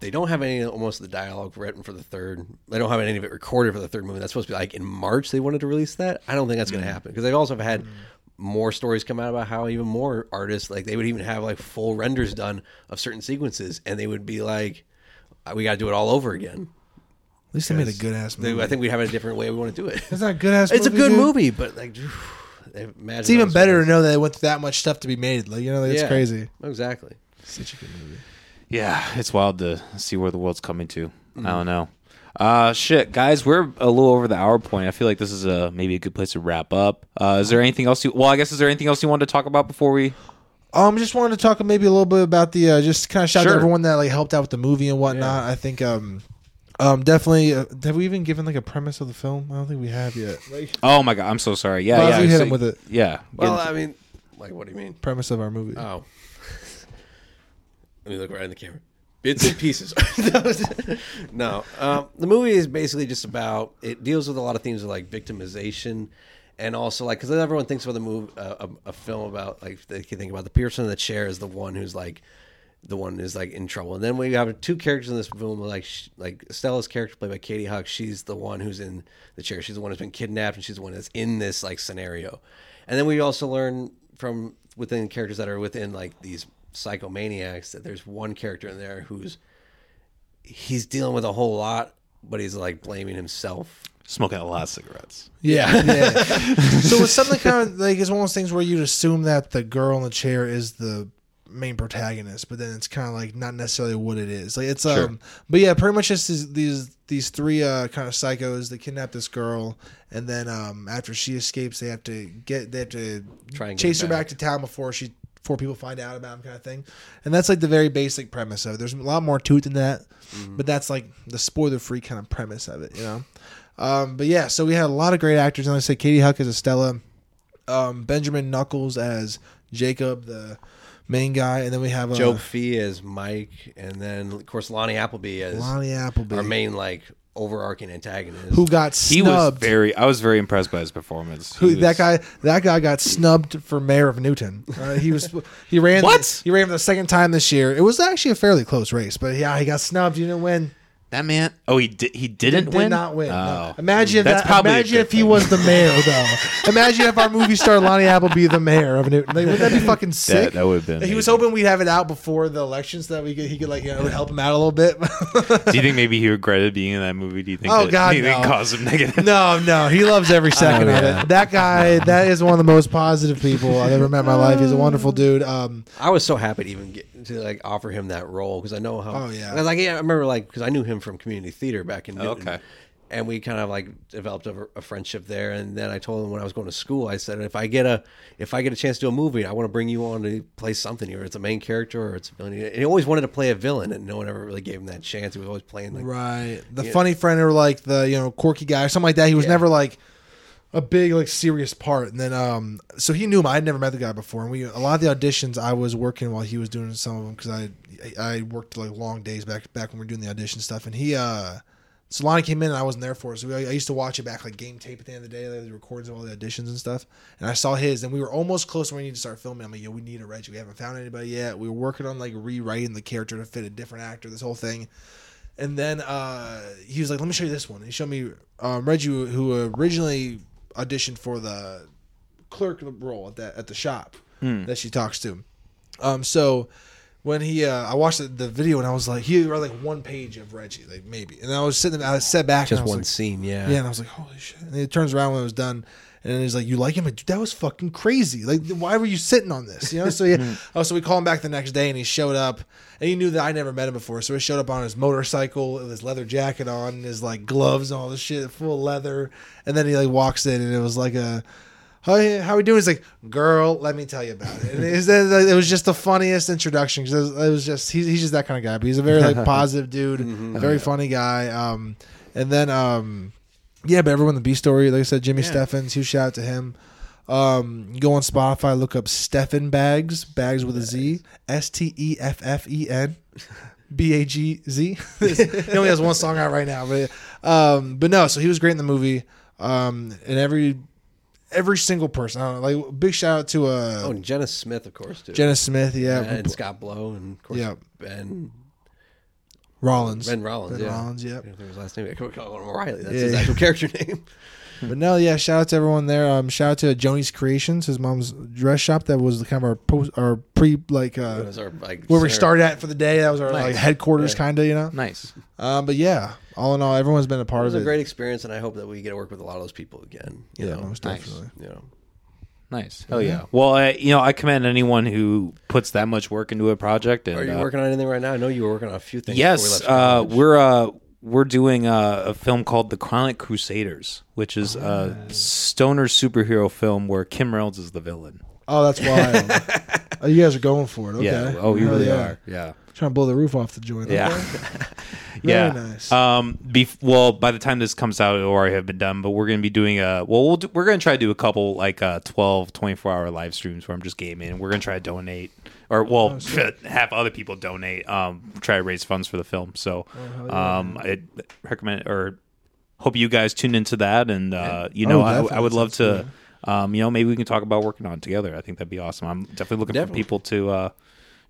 they don't have any almost the dialogue written for the third. They don't have any of it recorded for the third movie. That's supposed to be like in March. They wanted to release that. I don't think that's going to mm. happen because they also have had mm. more stories come out about how even more artists like they would even have like full renders done of certain sequences, and they would be like, uh, "We got to do it all over again." At least they made a good ass They- movie. I think we have a different way we want to do it. it's not a good ass. It's a good dude. movie, but like, imagine It's even better to know that it went through that much stuff to be made. Like, you know, it's Yeah, crazy. Exactly. Such a good movie. Yeah, it's wild to see where the world's coming to. I don't know. Uh, shit, guys, we're a little over the hour point. I feel like this is a maybe a good place to wrap up. Uh, is there anything else you? Well, I guess is there anything else you wanted to talk about before we? Um, just wanted to talk maybe a little bit about the uh, just kind of shout out Sure. to everyone that like helped out with the movie and whatnot. I think um, um, definitely. Uh, have we even given like a premise of the film? I don't think we have yet. Like Oh my god, I'm so sorry. Yeah, Well, yeah. we hit so- him with it. Yeah. Well, I mean, like, what do you mean? premise of our movie. Oh. Let me look right in the camera. Bits and pieces. no. Um, the movie is basically just about, it deals with a lot of themes of like victimization and also like, because everyone thinks about the movie, uh, a, a film about like, they can think about the person in the chair is the one who's like, the one who's like in trouble. And then we have two characters in this film, like sh- like Stella's character played by Katie Huck. She's the one who's in the chair. She's the one who's been kidnapped, and she's the one that's in this like scenario. And then we also learn from within characters that are within like these psychomaniacs that there's one character in there who's he's dealing with a whole lot, but he's like blaming himself. smoking a lot of cigarettes. Yeah, yeah. so it's something kind of like it's one of those things where you'd assume that the girl in the chair is the main protagonist, but then it's kind of like not necessarily what it is. Like it's um, but yeah, pretty much just these these, these three uh kind of psychos that kidnap this girl, and then um after she escapes, they have to get they have to Try and chase her her back back. to town before she before people find out about him, kind of thing. And that's like the very basic premise of it. There's a lot more to it than that, but that's like the spoiler free kind of premise of it, you know. Um, but yeah, so we had a lot of great actors. And I said, Katie Huck as Estella, um, Benjamin Knuckles as Jacob, the main guy, and then we have uh, Joe Fee as Mike, and then of course Lonnie Appleby as Lonnie Appleby, our main like overarching antagonist. who got He was snubbed. very. I was very impressed by his performance. who He that guy? That guy got snubbed for mayor of Newton. Uh, he was he ran What? he ran for the second time this year. It was actually a fairly close race, but yeah, he got snubbed. He didn't win. That man. Oh, he did. He didn't did win. not win. Oh. No. Imagine if That's that, probably imagine if he thing. was the mayor though. imagine if our movie star Lonnie Appleby the mayor of Newton. Like, wouldn't that be fucking sick? that would've been He was hoping we'd have it out before the election so that we could he could like you know it would help him out a little bit. Do you think maybe he regretted being in that movie? Do you think? Oh, that, God, do you think no. caused him negative? no, no, he loves every second of yeah. it. That guy, that is one of the most positive people I've ever met in my life. He's a wonderful dude. Um, I was so happy to even get to like offer him that role because I know how. Oh, yeah. 'cause, Like yeah, I remember like because I knew him from community theater back in Newton. Okay. And we kind of like developed a, a friendship there, and then I told him when I was going to school, I said if I get a if I get a chance to do a movie, I want to bring you on to play something here. It's a main character or it's a villain. And he always wanted to play a villain, and no one ever really gave him that chance. He was always playing like right, the Yeah. funny friend or like the you know quirky guy or something like that. He was Yeah. never like a big like serious part. And then um, so he knew him. I'd never met the guy before, and we a lot of the auditions I was working while he was doing some of them because I I worked like long days back back when we were doing the audition stuff, and he uh. Solana came in and I wasn't there for it. So we, I used to watch it back like game tape at the end of the day, like the recordings of all the auditions and stuff. And I saw his, and we were almost close when we need to start filming. I'm like, yo, we need a Reggie. We haven't found anybody yet. We were working on like rewriting the character to fit a different actor. This whole thing. And then uh, he was like, "Let me show you this one." He showed me um, Reggie, who originally auditioned for the clerk role at that at the shop that she talks to. Um, so when he, uh, I watched the, the video and I was like, he read like one page of Reggie, like maybe, and I was sitting, I sat back, just and I was one like, scene. Yeah, yeah, and I was like, holy shit. And he turns around when it was done. And he's like, "You like him?" Like, Dude, that was fucking crazy. Like, why were you sitting on this? You know. So yeah. oh, so we call him back the next day, and he showed up, and he knew that I never met him before. So he showed up on his motorcycle with his leather jacket on, and his like gloves, and all this shit, full leather. And then he like walks in, and it was like a Hi, how we doing? He's like, girl, let me tell you about it. And it was, it was just the funniest introduction because it, was- it was just he's, he's just that kind of guy. But he's a very like positive dude, very funny guy. Um, and then um, yeah, but everyone the B story, like I said, Jimmy Yeah. Steffens, huge shout out to him. Um, go on Spotify, look up Steffen Bagz, Bagz with a Z, S T E F F E N. B A G Z. he only has one song out right now, but um, but no. So he was great in the movie. Um, and every every single person, I don't know, like big shout out to uh Oh, and Jenna Smith, of course, too. Jenna Smith, yeah, and Scott Blow, and of course Yeah. Ben Rollins, Ben Rollins. Ben yeah. Rollins, yep. I don't his last name. I could call him Riley. That's Yeah, his yeah. actual character name. But no, yeah, shout out to everyone there. Um, shout out to Joni's Creations, his mom's dress shop. That was the kind of our post, our pre like uh, was our, like, where we started at for the day. That was our like headquarters, Yeah. kind of, you know. Nice. Um, but yeah, all in all, everyone's been a part of It part was of a great experience, and I hope that we get to work with a lot of those people again. You yeah, know, most Nice. definitely. you know. Nice. Hell yeah. Well, I, you know, I commend anyone who puts that much work into a project. And, Are you uh, working on anything right now? I know you were working on a few things. Yes, we uh, we're uh, we're doing a, a film called The Chronic Crusaders, which is a stoner superhero film where Kim Reynolds is the villain. Oh, that's wild. oh, you guys are going for it. Okay. Yeah. Oh, you Hell really yeah. are. Yeah. Trying to blow the roof off the joint. Yeah. Okay. yeah. Nice. Um. Bef- well, by the time this comes out, it'll already have been done. But we're gonna be doing a. Well, we'll do, we're gonna try to do a couple like uh 12, 24 hour live streams where I'm just gaming, and we're gonna try to donate, or well, Oh, have other people donate. Um, try to raise funds for the film. So, Oh, um, I recommend or hope you guys tune into that, and uh, you know, Oh, I, I would love to. Um, you know, maybe we can talk about working on it together. I think that'd be awesome. I'm definitely looking Definitely. for people to uh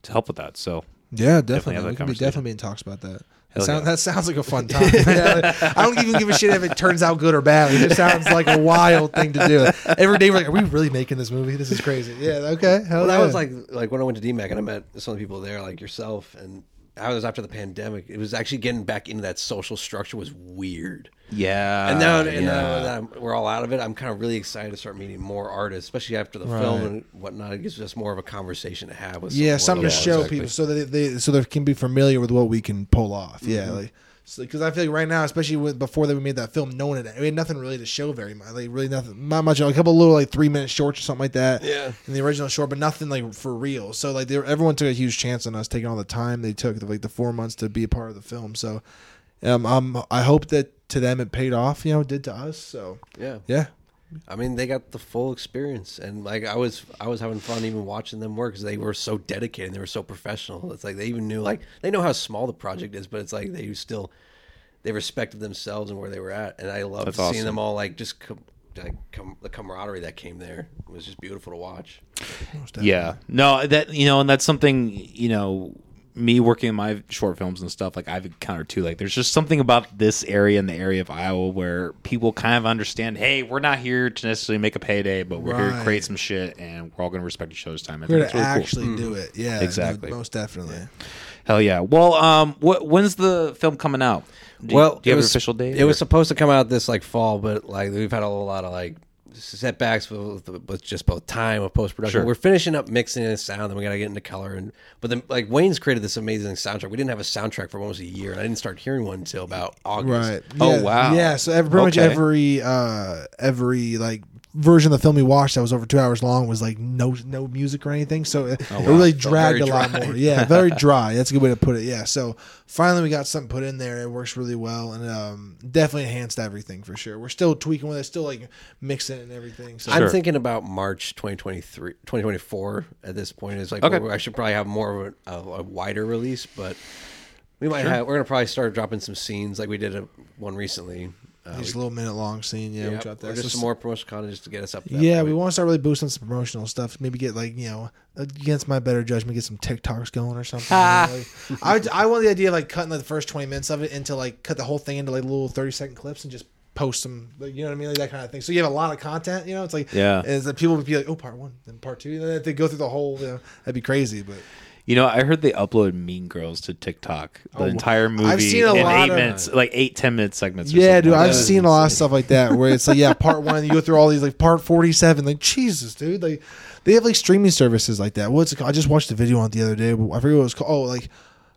to help with that. So Yeah, Definitely definitely. we can be definitely in talks about that. That, sound, yeah. that sounds like a fun time. Yeah, I don't even give a shit if it turns out good or bad. It just sounds like a wild thing to do. Every day we're like, are we really making this movie? This is crazy. Yeah, okay. Hell Well, that was like like when I went to DMACC and I met some of the people there, like yourself, and I was after the pandemic. It was actually getting back into that social structure was weird. yeah, And now, and now that I'm, we're all out of it, I'm kind of really excited to start meeting more artists, especially after the Right. film and whatnot. It gives us more of a conversation to have with. yeah, someone. something to show exactly. people so that they so they can be familiar with what we can pull off. Yeah, mm-hmm. like because I feel like right now, especially with before that we made that film, no one had we had nothing really to show very much. Like really nothing, not much. Like a couple little like three minute shorts or something like that. Yeah. in the original short, but nothing like for real. So like they were, everyone took a huge chance on us taking all the time they took, like the four months to be a part of the film. So um, um I hope that to them it paid off. You know, it did to us. So Yeah, yeah. I mean, they got the full experience, and like I was, I was having fun even watching them work because they were so dedicated, and they were so professional. It's like they even knew, like they know how small the project is, but it's like they still, they respected themselves and where they were at, and I loved That's seeing awesome. them all like just com- like com- the camaraderie that came there it was just beautiful to watch. Yeah. No, that you know, and that's something you know. Me working in my short films and stuff, like I've encountered too. Like, there's just something about this area and the area of Iowa where people kind of understand. Hey, we're not here to necessarily make a payday, but we're here to create some shit, and we're all going to respect each other's time. I We're think to really actually cool. do it. Yeah, Exactly. most definitely. Hell yeah. Well, um, what when's the film coming out? Do, well, do you it have was, an official date? It was supposed to come out this like fall, but like we've had a lot of like setbacks with, with just both time of post production. Sure. We're finishing up mixing and sound, and we got to get into color. And but then like Wayne's created this amazing soundtrack. We didn't have a soundtrack for almost a year, and I didn't start hearing one until about August. Right. Oh, wow. Yeah. So every, pretty much every uh every like version of the film we watched that was over two hours long was like no no music or anything. So it, it really dragged a lot dry. more. Yeah, very dry. That's a good way to put it. Yeah. So finally we got something put in there. It works really well and um definitely enhanced everything for sure. We're still tweaking with it, still like mixing and everything. So I'm Sure. thinking about March 2023, 2024 at this point. It's like Okay. I should probably have more of a, a, a wider release, but we might have. We're gonna probably start dropping some scenes like we did a, one recently. Uh, just a little minute long scene. Yeah, we dropped or that. just So some more promotional content just to get us up. Yeah, point. we want to start really boosting some promotional stuff. Maybe get like you know against my better judgment, get some TikToks going or something. Like, I I want the idea of like cutting like the first twenty minutes of it into like cut the whole thing into like little thirty second clips and just post them. Like, you know what I mean, like that kind of thing. So you have a lot of content. You know, it's like Yeah. is that people would be like, oh, part one, then part two. And then if they go through the whole, you know, that'd be crazy. But You know, I heard they upload Mean Girls to TikTok. The Oh, entire movie I've seen a in lot eight of- minutes, like eight, ten minute segments. or yeah, something dude, like I've that. seen a lot of stuff like that where it's like, yeah, part one, you go through all these like part forty seven, like Jesus, dude, like they have like streaming services like that. What's it called? I just watched the video on it the other day. I forget what it was called. Oh, like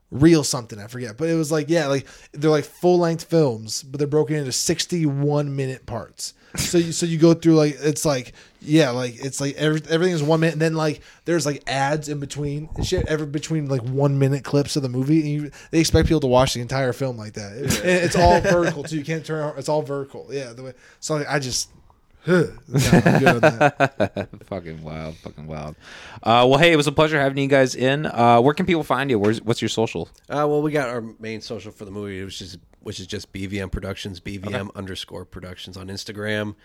real something. I forget, but it was like yeah, like they're like full length films, but they're broken into sixty one minute parts. So you so you go through like it's like yeah like it's like every, everything is one minute and then like there's like ads in between and shit every between like one minute clips of the movie and you, they expect people to watch the entire film like that. It- and it's all vertical too. You can't turn it's all vertical. Yeah, the way so like, I just. Huh, no, I'm good on that. fucking wild, fucking wild. Uh, well, hey, it was a pleasure having you guys in. Uh, where can people find you? Where's what's your social? Uh, well, we got our main social for the movie, which is which is just BVM Productions, BVM underscore Productions on Instagram,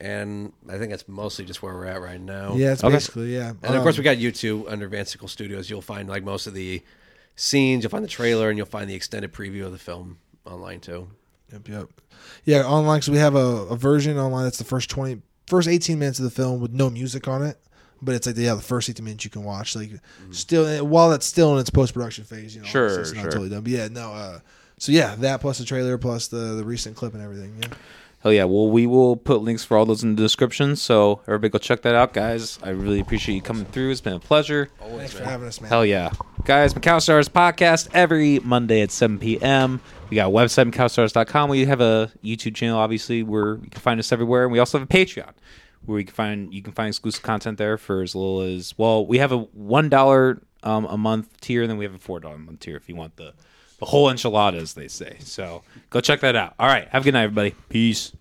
and I think that's mostly just where we're at right now. Yeah, it's Okay. basically yeah. and of course Um, we got YouTube under Van Sickle Studios. You'll find like most of the scenes. You'll find the trailer, and you'll find the extended preview of the film online too. Yep, yep. Yeah, online. So we have a, a version online that's the first twenty, first eighteen minutes of the film with no music on it. But it's like yeah, the first eighteen minutes you can watch. Like still, while that's still in its post production phase, you know, Sure, it's, it's not sure. totally done. But yeah, no. Uh, so yeah, that plus the trailer plus the the recent clip and everything. Yeah. Hell yeah. Well, we will put links for all those in the description. So everybody go check that out, guys. I really appreciate you coming through. It's been a pleasure. Always, Thanks for man. having us, man. Hell yeah. Guys, McAllister Hours podcast every Monday at 7 p.m. We got a website, McAllisterHours.com. We have a YouTube channel, obviously, where you can find us everywhere. And we also have a Patreon where you can find you can find exclusive content there for as little as well, we have a one dollar um, a month tier, and then we have a four dollar a month tier if you want the the whole enchilada, as they say. So go check that out. All right. Have a good night, everybody. Peace.